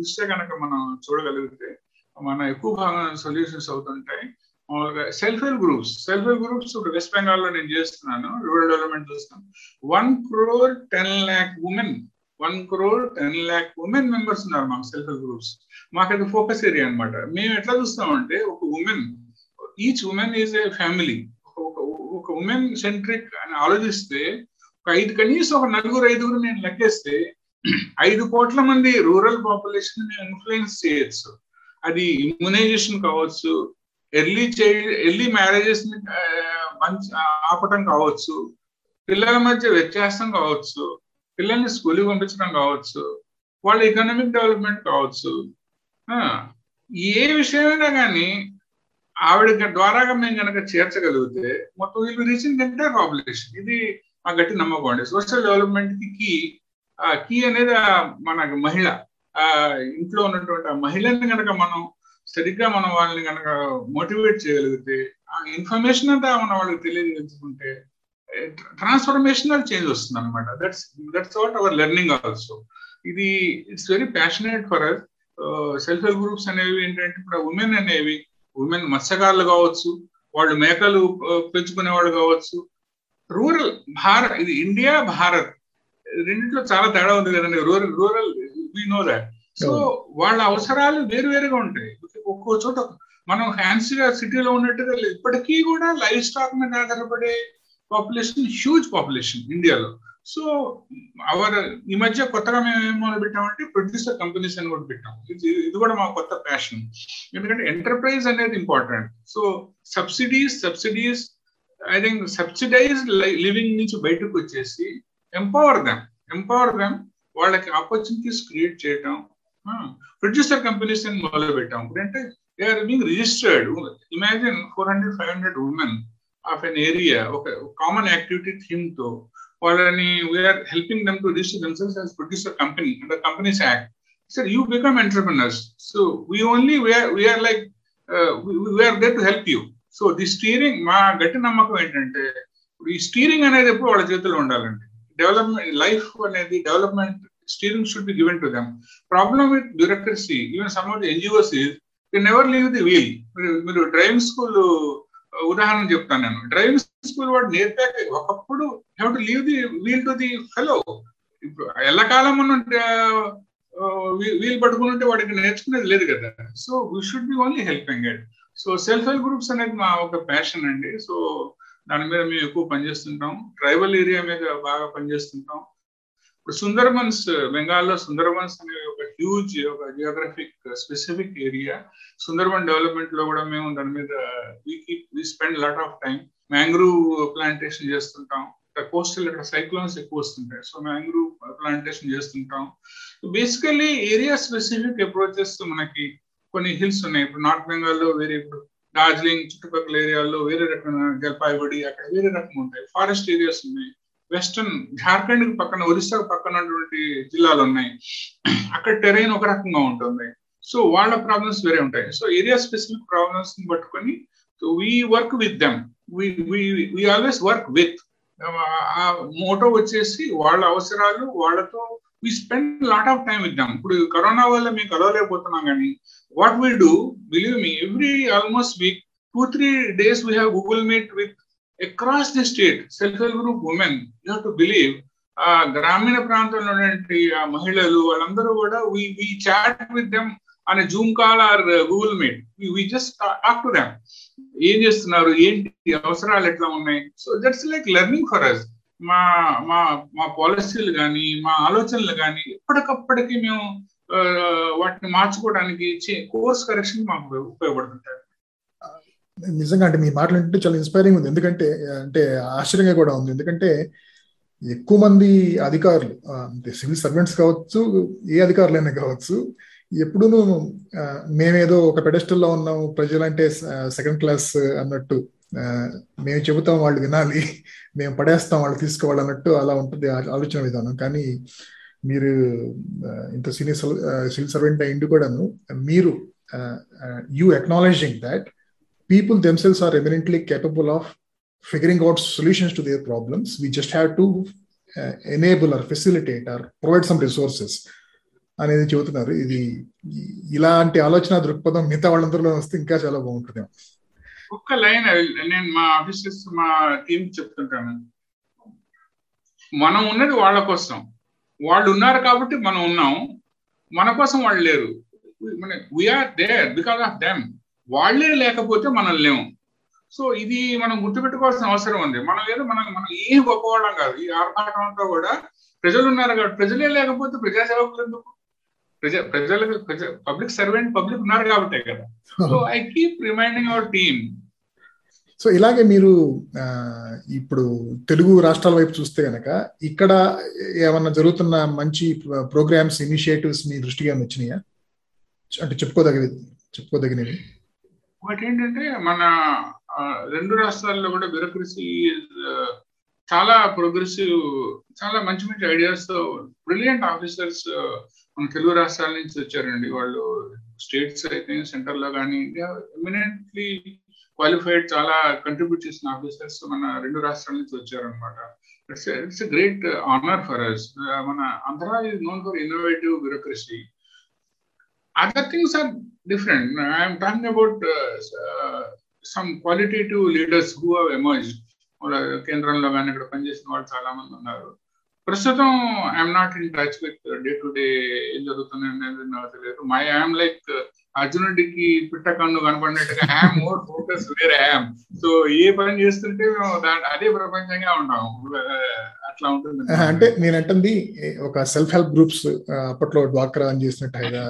దృష్ట్యా కనుక మనం చూడగలిగితే మన ఎక్కువ భాగం సొల్యూషన్స్ అవుతుంటాయి. మామూలుగా self help groups self help groups ఇప్పుడు వెస్ట్ బెంగాల్లో నేను చేస్తున్నాను రూరల్ డెవలప్మెంట్ చూస్తాను one crore ten lakh women one crore ten lakh women members ఉన్నారు మాకు సెల్ఫ్ హెల్ప్ గ్రూప్స్ మాకు అది ఫోకస్ ఏరియా అనమాట మేము ఎట్లా చూస్తామంటే ఒక women each women is a family ఒక ఉమెన్ సెంట్రిక్ అని ఆలోచిస్తే ఒక ఐదు కనీసం ఒక నలుగురు ఐదుగురు నేను లెక్కేస్తే ఐదు కోట్ల మంది రూరల్ పాపులేషన్ ఇన్ఫ్లుయెన్స్ చేయొచ్చు. అది ఇమ్యునైజేషన్ కావచ్చు ఎర్లీ చైల్డ్ ఎర్లీ మ్యారేజెస్ని ఆపటం కావచ్చు పిల్లల మధ్య వ్యత్యాసం కావచ్చు పిల్లల్ని స్కూల్కి పంపించడం కావచ్చు వాళ్ళ ఎకనామిక్ డెవలప్మెంట్ కావచ్చు ఏ విషయమైనా కానీ ఆవిడ ద్వారా మేము కనుక చేర్చగలిగితే మొత్తం వీళ్ళు రీచింగ్ ఎంటైర్ పాపులేషన్ ఇది మా గట్టి నమ్మకం అండి. సోషల్ డెవలప్మెంట్కి కీ కీ అనేది మన మహిళ. ఆ ఇంట్లో ఉన్నటువంటి ఆ మహిళని కనుక మనం సరిగ్గా మనం వాళ్ళని కనుక మోటివేట్ చేయగలిగితే ఆ ఇన్ఫర్మేషన్ అంతా మనం వాళ్ళకి తెలియజేసుకుంటే ట్రాన్స్ఫర్మేషనల్ చేంజ్ వస్తుంది అనమాట that's that's what our learning also ఇది it's very passionate for us self help groups అనేవి ఏంటంటే ఇప్పుడు ఉమెన్ అనేవి ఉమెన్ మత్స్యకారులు కావచ్చు వాళ్ళు మేకలు పెంచుకునే వాళ్ళు కావచ్చు రూరల్ భారత్ ఇది ఇండియా భారత్ రెండింటిలో చాలా తేడా ఉంది కదండి. Rural rural we know that so వాళ్ళ అవసరాలు వేరు వేరుగా ఉంటాయి. ఒక్కో చోట మనం ఫ్యాన్సీగా సిటీలో ఉన్నట్టుగా ఇప్పటికీ కూడా లైఫ్ స్టాక్ మీద ఆధారపడే పాపులేషన్ హ్యూజ్ పాపులేషన్ ఇండియాలో. సో అవర్ ఈ మధ్య కొత్తగా మేము ఏం మొదలు పెట్టామంటే ప్రొడ్యూసర్ కంపెనీస్ అని కూడా పెట్టాం. ఇది ఇది కూడా మా కొత్త ప్యాషన్. ఎందుకంటే ఎంటర్ప్రైజ్ అనేది important. So subsidies subsidies I think subsidize living నుంచి బయటకు వచ్చేసి ఎంపవర్ దెమ్. ఎంపవర్ దెమ్ వాళ్ళకి ఆపర్చునిటీస్ క్రియేట్ చేయటం ప్రొడ్యూసర్ కంపెనీస్ అని మొదలు పెట్టాం ఇప్పుడంటే they are being registered imagine four hundred five hundred women of an area ఒక కామన్ యాక్టివిటీ థీమ్తో వాళ్ళని we are helping them to register themselves as producer company and companies act sir you become entrepreneurs so we only we are like we are there to help you so the steering మా గట్టి నమ్మకం ఏంటంటే ఇప్పుడు ఈ steering అనేది ఎప్పుడు వాళ్ళ చేతిలో ఉండాలండి. డెవలప్మెంట్ లైఫ్ అనేది development steering should be given to them problem with bureaucracy even some of the NGOs is never leave the wheel మీరు డ్రైవింగ్ స్కూల్ uh, ఉదాహరణ చెప్తాను నేను. డ్రైవింగ్ స్కూల్ వాడు నేర్పాక ఒకప్పుడు have to leave the wheel to the fellow ఇప్పుడు ఎల్లకాలం ఉన్న వీల్ పట్టుకుని ఉంటే వాడికి నేర్చుకునేది లేదు కదా. So we should be only helping it so self help groups అనేది మా ఒక ప్యాషన్ అండి. సో దాని మీద మేము ఎక్కువ పనిచేస్తుంటాం. ట్రైబల్ ఏరియా మీద బాగా పనిచేస్తుంటాం. ఇప్పుడు సుందర్బన్స్ బెంగాల్లో సుందర్బన్స్ అనే ఒక హ్యూజ్ ఒక జియోగ్రఫిక్ స్పెసిఫిక్ ఏరియా సుందర్బన్ డెవలప్మెంట్లో కూడా మేము దాని మీద we spend lot of time mangrove plantation చేస్తుంటాం. కోస్టల్ ఇక్కడ సైక్లోన్స్ ఎక్కువ వస్తుంటాయి. సో మ్యాంగ్రూవ్ ప్లాంటేషన్ చేస్తుంటాం. బేసికలీ ఏరియా స్పెసిఫిక్ అప్రోచెస్ మనకి కొన్ని హిల్స్ ఉన్నాయి. ఇప్పుడు నార్త్ బెంగాల్లో వేరే ఇప్పుడు డార్జిలింగ్ చుట్టుపక్కల ఏరియాల్లో వేరే రకమైన జల్పాయిగుడి అక్కడ వేరే రకం ఉంటాయి. ఫారెస్ట్ ఏరియాస్ ఉన్నాయి. వెస్టర్న్ జార్ఖండ్ పక్కన ఒరిస్సా పక్కన ఉన్నటువంటి జిల్లాలు ఉన్నాయి. అక్కడ టెరైన్ ఒక రకంగా ఉంటుంది. సో వాళ్ళ ప్రాబ్లమ్స్ వేరే ఉంటాయి. సో ఏరియా స్పెసిఫిక్ ప్రాబ్లమ్స్ పట్టుకొని we work with them we always work with ఆ మోటో వచ్చేసి వాళ్ళ అవసరాలు వాళ్ళతో we spend lot of time with them ఇప్పుడు కరోనా వల్ల మేము కలవలేకపోతున్నాం కానీ what we do believe me every almost week two three days we have Google Meet with across the state self help group women you to believe ఆ గ్రామీణ ప్రాంతంలో ఉన్నటువంటి ఆ మహిళలు వాళ్ళందరూ కూడా we we chat with them అనే Zoom call or Google Meet we just talk to them ఏం చేస్తున్నారు? ఏంటి? అవసరాలు ఎట్లా ఉన్నాయి? So that's like learning for us మా మా మా పాలసీలు కానీ మా ఆలోచనలు కానీ ఎప్పటికప్పటికి మేము వాటిని మార్చుకోవడానికి కోర్స్ కరెక్షన్ మాకు ఉపయోగపడుతుంటాయి. నిజంగా అంటే మీ మాటలు అంటే చాలా ఇన్స్పైరింగ్ ఉంది. ఎందుకంటే అంటే ఆశ్చర్యంగా కూడా ఉంది. ఎందుకంటే ఎక్కువ మంది అధికారులు సివిల్ సర్వెంట్స్ కావచ్చు ఏ అధికారులైనా కావచ్చు ఎప్పుడూ మేమేదో ఒక పెడెస్టల్లో ఉన్నాం ప్రజలంటే సెకండ్ క్లాస్ అన్నట్టు మేము చెబుతాం వాళ్ళు వినాలి మేము పడేస్తాం వాళ్ళు తీసుకోవాలి అన్నట్టు అలా ఉంటుంది ఆలోచన విధానం. కానీ మీరు ఇంత సీనియర్ సివిల్ సర్వెంట్ అయింది కూడాను మీరు you acknowledging that people themselves are eminently capable of figuring out solutions to their problems. We just have to uh, enable or facilitate or provide some resources. అనేది చెబుతున్నారు. ఇది ఇలాంటి ఆలోచన దృక్పథం మిగతా వాళ్ళందరిలో వస్తే ఇంకా చాలా బాగుంటుంది. ఒక్క లైన్ నేను మా ఆఫీసర్స్ మా టీం చెప్తుంటాను. మనం ఉన్నది వాళ్ళ కోసం. వాళ్ళు ఉన్నారు కాబట్టి మనం ఉన్నాం. మన కోసం వాళ్ళు లేరు. We are there because of them వాళ్ళే లేకపోతే మనం లేము సో ఇది మనం గుర్తుపెట్టుకోవాల్సిన అవసరం ఉంది. మనం ఏదో మనం మనం ఏం గొప్పవాళ్ళం కాదు. ఈ ఆర్భాటం అంతా కూడా ప్రజలు ఉన్నారు కాబట్టి ప్రజలే లేకపోతే ప్రజాసేవకులు ఎందుకు? ప్రజ ప్రజలకు పబ్లిక్ సర్వెంట్ పబ్లిక్ ఉన్నారు కాబట్టే కదా. So I keep reminding our team. So ఇలాగే మీరు ఇప్పుడు తెలుగు రాష్ట్రాల వైపు చూస్తే కనుక ఇక్కడ ఏమన్నా జరుగుతున్న మంచి ప్రోగ్రామ్స్ ఇనిషియేటివ్స్ మీ దృష్టిగా వచ్చినాయా? అంటే చెప్పుకోదగినది చెప్పుకోదగినవి. ఒకటి ఏంటంటే మన రెండు రాష్ట్రాల్లో కూడా బ్యూరోక్రసీ చాలా ప్రోగ్రెసివ్ చాలా మంచి మంచి ఐడియాస్ బ్రిలియంట్ ఆఫీసర్స్ మన తెలుగు రాష్ట్రాల నుంచి వచ్చారండి. వాళ్ళు స్టేట్స్ అయితే సెంటర్లో కానీ ఎమినెంట్లీ క్వాలిఫైడ్ చాలా కంట్రిబ్యూట్ చేసిన ఆఫీసర్స్ మన రెండు రాష్ట్రాల నుంచి వచ్చారనమాట it's it's great honour for us మన Andhra is known for innovative bureaucracy other things are different I'm talking about some qualitative leaders who have emerge కేంద్రంలో కానీ ఇక్కడ పనిచేసిన వాళ్ళు చాలా మంది ఉన్నారు. ప్రస్తుతం I'm not in touch with day to day ఏం జరుగుతుంది అనేది నాకు తెలియదు. మై ఐఎమ్ లైక్ అర్జునుడికి పిట్ట కన్ను కనపడినట్టుగా I'm more focus where I'm so ఏ పని చేస్తుంటే మేము దాని అదే ప్రపంచంగా ఉంటాం. అట్లా ఉంటుంది. అంటే నేను అంటుంది ఒక సెల్ఫ్ హెల్ప్ గ్రూప్స్ అప్పట్లో డ్వాక్రా అని చేసినట్టు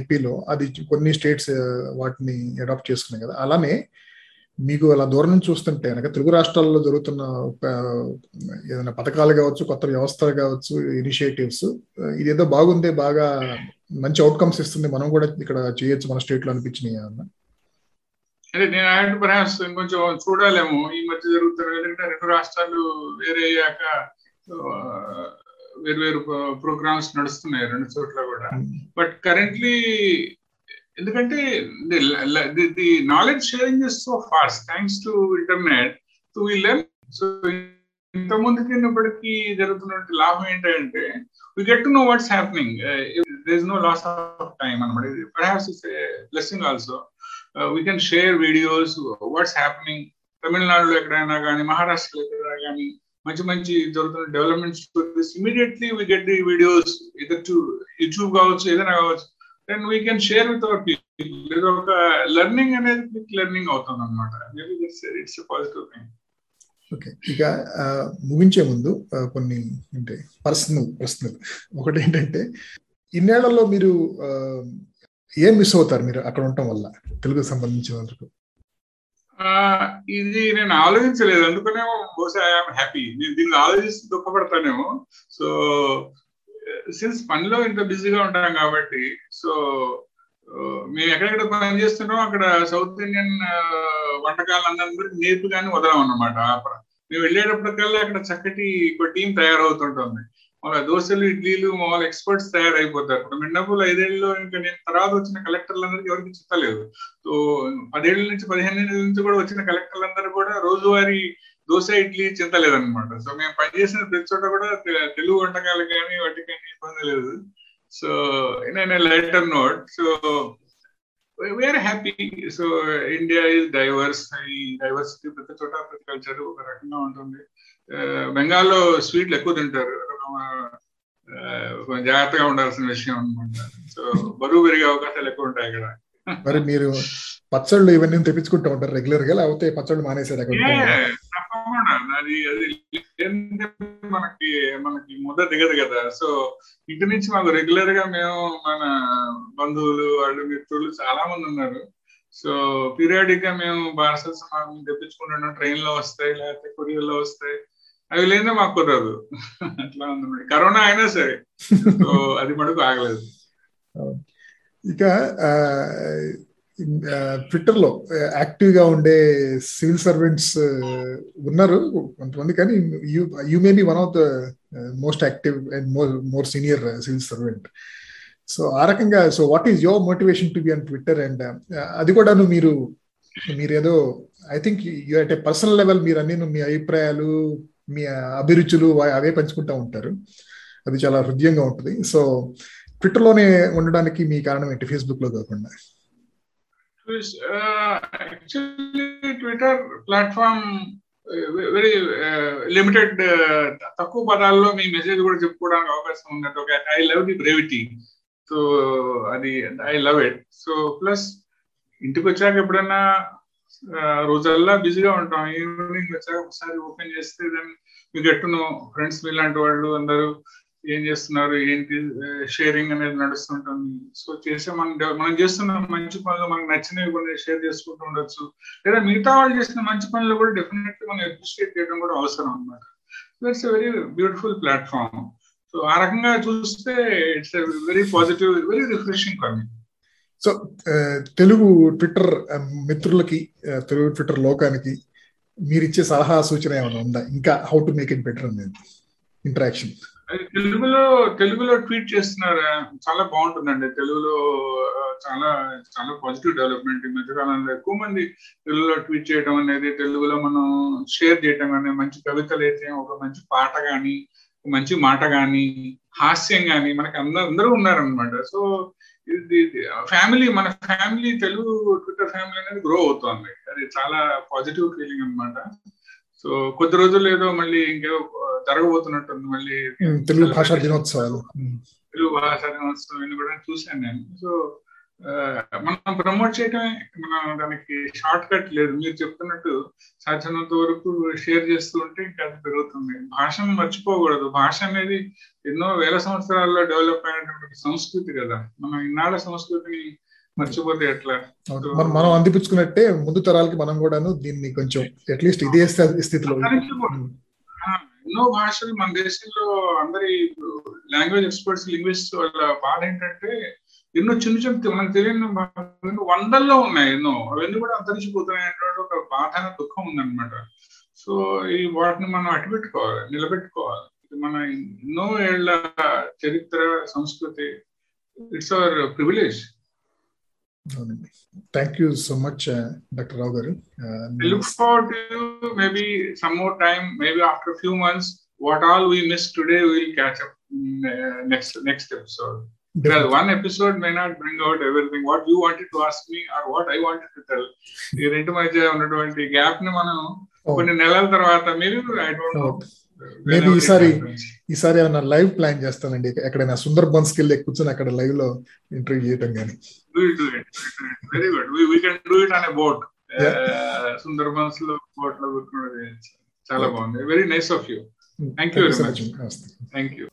ఏపీలో అది కొన్ని స్టేట్స్ వాటిని అడాప్ట్ చేసుకున్నాయి కదా. అలానే మీకు అలా దూరం నుంచి చూస్తుంటే కనుక తెలుగు రాష్ట్రాల్లో జరుగుతున్న ఏదైనా పథకాలు కావచ్చు కొత్త వ్యవస్థలు కావచ్చు ఇనిషియేటివ్స్ ఇదేదో బాగుంది బాగా మంచి అవుట్కమ్స్ ఇస్తుంది మనం కూడా ఇక్కడ చేయొచ్చు మన స్టేట్లో అనిపించినాయి అన్న అదే నేను ఆయన పర్హాప్స్ కొంచెం చూడాలేమో ఈ మధ్య జరుగుతున్న ఎందుకంటే రెండు రాష్ట్రాలు వేరే అయ్యాక వేరు వేరు ప్రోగ్రామ్స్ నడుస్తున్నాయి రెండు చోట్ల కూడా. బట్ కరెంట్లీ ఎందుకంటే the knowledge sharing is so fast thanks to internet to we learn so ఇంత ముందుకి ఇప్పటికీ జరుగుతున్నటువంటి లాభం ఏంటంటే we get to know what's happening there no loss of time అనమాట perhaps is blessing also we can share videos what's happening తమిళనాడులో ఎక్కడైనా కానీ మహారాష్ట్రలో ఎక్కడైనా కానీ మంచి మంచి జరుగుతున్న development stories immediately we get the videos either to YouTube కావచ్చు ఏదైనా కావచ్చు. Then we can share with our people ఇది ఒక లెర్నింగ్ అనేది క్విక్ లెర్నింగ్ అవుతుంది అనమాట ఇట్స్ పాజిటివ్ థింగ్ ఓకే ఇక ముగించే ముందు కొన్ని అంటే పర్సనల్ ప్రశ్నలు. ఒకటి ఏంటంటే ఇన్నేళ్ళలో మీరు ఏం మిస్ అవుతారు మీరు అక్కడ ఉండటం వల్ల? తెలుగుకు సంబంధించిన వరకు. ఇది నేను ఆలోచించలేదు. అందుకనేమో బహుశా ఐఎమ్ హ్యాపీ నేను దీన్ని ఆలోచిస్తూ దుఃఖపడతానేమో. సో సిన్స్ పనిలో ఇంత బిజీగా ఉంటాం కాబట్టి సో uh, మేము ఎక్కడెక్కడ పని చేస్తున్నాం అక్కడ సౌత్ ఇండియన్ వంటకాలు అందరికీ నేర్పుగానే వదలం అన్నమాట. మేము వెళ్ళేటప్పటికల్లా అక్కడ చక్కటి ఒక టీం తయారవుతుంటుంది. మళ్ళీ దోశలు ఇడ్లీలు మామూలు ఎక్స్పర్ట్స్ తయారైపోతారు. ఇప్పుడు మిన్నపూలు ఐదేళ్ళలో ఇంకా నేను తర్వాత వచ్చిన కలెక్టర్లందరికీ ఎవరికి చిత్తలేదు సో పదేళ్ళ నుంచి పదిహేను నుంచి కూడా వచ్చిన కలెక్టర్లందరూ కూడా రోజువారీ దోశ ఇడ్లీ చింతలేదన్నమాట సో మేము పనిచేసిన ప్రతి చోట కూడా తెలుగు వంటకాలు కానీ వాటికి కానీ ఇబ్బంది లేదు. సో నేను letter note so we're happy so India is diverse ఈ డైవర్సిటీ ప్రతి చోట ప్రతి కల్చర్ ఒక రకంగా ఉంటుంది. బెంగాల్లో స్వీట్లు ఎక్కువ తింటారు. కొంచెం జాగ్రత్తగా ఉండాల్సిన విషయం అనమాట సో బరువు పెరిగే అవకాశాలు ఎక్కువ ఉంటాయి ఇక్కడ మరి మీరు పచ్చళ్ళు ఇవన్నీ తెప్పించుకుంటూ ఉంటారు రెగ్యులర్గా లేకపోతే పచ్చళ్ళు మానేసారు తప్పకుండా అది అది మనకి మనకి ముద్ద దిగదు కదా. సో ఇంటి నుంచి మాకు రెగ్యులర్గా మేము మన బంధువులు వాళ్ళు మిత్రులు చాలా మంది ఉన్నారు. సో పీరియాడిక్గా మేము పార్సల్స్ మాకు తెప్పించుకుంటున్నాం ట్రైన్లో వస్తాయి లేకపోతే కొరియర్లో వస్తాయి. అవి లేదా మాకు కుదరదు. అట్లా ఉంది కరోనా అయినా సరే. సో అది మటుకు ఆగలేదు. ఇక ట్విట్టర్లో యాక్టివ్గా ఉండే సివిల్ సర్వెంట్స్ ఉన్నారు కొంతమంది కానీ you may be one of the most active and more more senior civil servant so ఆ రకంగా so what is your motivation to be on Twitter and అది కూడాను మీరు మీరు ఏదో I think you at a personal level మీరు అన్ని మీ అభిప్రాయాలు మీ అభిరుచులు అవే పంచుకుంటూ ఉంటారు. అది చాలా హృదయంగా ఉంటుంది. సో ట్విట్టర్లోనే ఉండడానికి మీ కారణం ఏంటి? ఫేస్బుక్లో కాకుండా. Actually Twitter platform very limited తక్కువ పదాల్లో మీ మెసేజ్ కూడా చెప్పుకోవడానికి అవకాశం ఉన్నట్టు ఒక I love the brevity so అది I love it so plus ఇంటికి వచ్చాక ఎప్పుడన్నా రోజల్లా బిజీగా ఉంటాం. ఈవినింగ్ వచ్చాక ఒకసారి ఓపెన్ చేస్తే దెన్ మీ గెట్ నో ఫ్రెండ్స్ మీలాంటి వాళ్ళు అందరూ. ఏం చేస్తున్నారు ఏంటి షేరింగ్ అనేది నడుస్తుంటుంది. సో చేసే మనం మనం చేస్తున్న మంచి పనులు మనకు నచ్చినవి కొన్ని షేర్ చేసుకుంటూ ఉండొచ్చు. లేదా మిగతా వాళ్ళు చేసిన మంచి పనులు కూడా డెఫినెట్లీ మనం అప్రిషియేట్ చేయడం కూడా అవసరం అనమాట it's very beautiful platform so ఆ రకంగా చూస్తే it's very positive very refreshing for me so Telugu Twitter మిత్రులకి తెలుగు ట్విట్టర్ లోకానికి మీరు ఇచ్చే సలహా సూచన ఏమైనా ఉందా? ఇంకా how to make it better అనేది ఇంటరాక్షన్ తెలుగులో తెలుగులో ట్వీట్ చేస్తున్నారు? చాలా బాగుంటుందండి. తెలుగులో చాలా చాలా పాజిటివ్ డెవలప్మెంట్ ఈ మధ్యకాలంలో ఎక్కువ మంది తెలుగులో ట్వీట్ చేయడం అనేది తెలుగులో మనం షేర్ చేయడం అనేది మంచి కవితలు అయితే ఒక మంచి పాట కానీ మంచి మాట కానీ హాస్యం కానీ మనకి అందరూ అందరూ ఉన్నారనమాట సో ఇది ఫ్యామిలీ మన ఫ్యామిలీ తెలుగు ట్విట్టర్ ఫ్యామిలీ అనేది గ్రో అవుతుంది. అది చాలా పాజిటివ్ ఫీలింగ్ అనమాట సో కొద్ది రోజులు ఏదో మళ్ళీ ఇంకేదో జరగబోతున్నట్టుంది మళ్ళీ. తెలుగు భాషా దినోత్సవాలు. తెలుగు భాషా దినోత్సవం కూడా చూశాను నేను. సో మనం ప్రమోట్ చేయడమే మనం దానికి షార్ట్ కట్ లేదు. మీరు చెప్తున్నట్టు సాధ్యమైనంత వరకు షేర్ చేస్తూ ఉంటే ఇంకా అది పెరుగుతుంది. భాషను మర్చిపోకూడదు. భాష అనేది ఎన్నో వేల సంవత్సరాల్లో డెవలప్ అయినటువంటి సంస్కృతి కదా. మనం ఇన్నాళ్ళ సంస్కృతిని మర్చిపోతే ఎట్లా మనం మనం అందిపుచ్చుకున్నట్టే ముందు తరాలకి మనం కూడాను దీన్ని కొంచెం అట్లీస్ట్ ఇదే స్థితిలో ఎన్నో భాషలు మన దేశంలో అందరి లాంగ్వేజ్ ఎక్స్పర్ట్స్ లింగ్విస్ట్ వాళ్ళ బాధ ఏంటంటే ఎన్నో చిన్న చిన్న మనకు తెలియని వందల్లో ఉన్నాయి ఎన్నో. అవన్నీ కూడా అంతరించిపోతున్నాయి అనేటువంటి ఒక బాధ దుఃఖం ఉందన్నమాట. సో ఈ వాటిని మనం అటుపెట్టుకోవాలి నిలబెట్టుకోవాలి. మన ఎన్నో ఏళ్ళ చరిత్ర సంస్కృతి. It's our privilege అవునండి thank you so much doctor Rao గారు look forward to maybe some more time maybe after few months what all we miss today will catch up next next episode Because one episode may not bring out everything. What you wanted to ask me or what I wanted to tell. ఈ రెండు మధ్య ఉన్నటువంటి gap ని మనం కొన్ని నెలల తర్వాత మీరు ఐ డోంట్ నో మేబీ ఈసారి ఈసారి ఏమైనా లైవ్ ప్లాన్ చేస్తానండి. ఎక్కడైనా సుందర్ బన్స్కి వెళ్ళి కూర్చొని అక్కడ లైవ్లో ఇంటర్వ్యూ చేయటం కానీ very good we can do it on a boat Sundar బన్స్లో బోట్లో చాలా బాగుంది. Very nice of you thank you very much thank you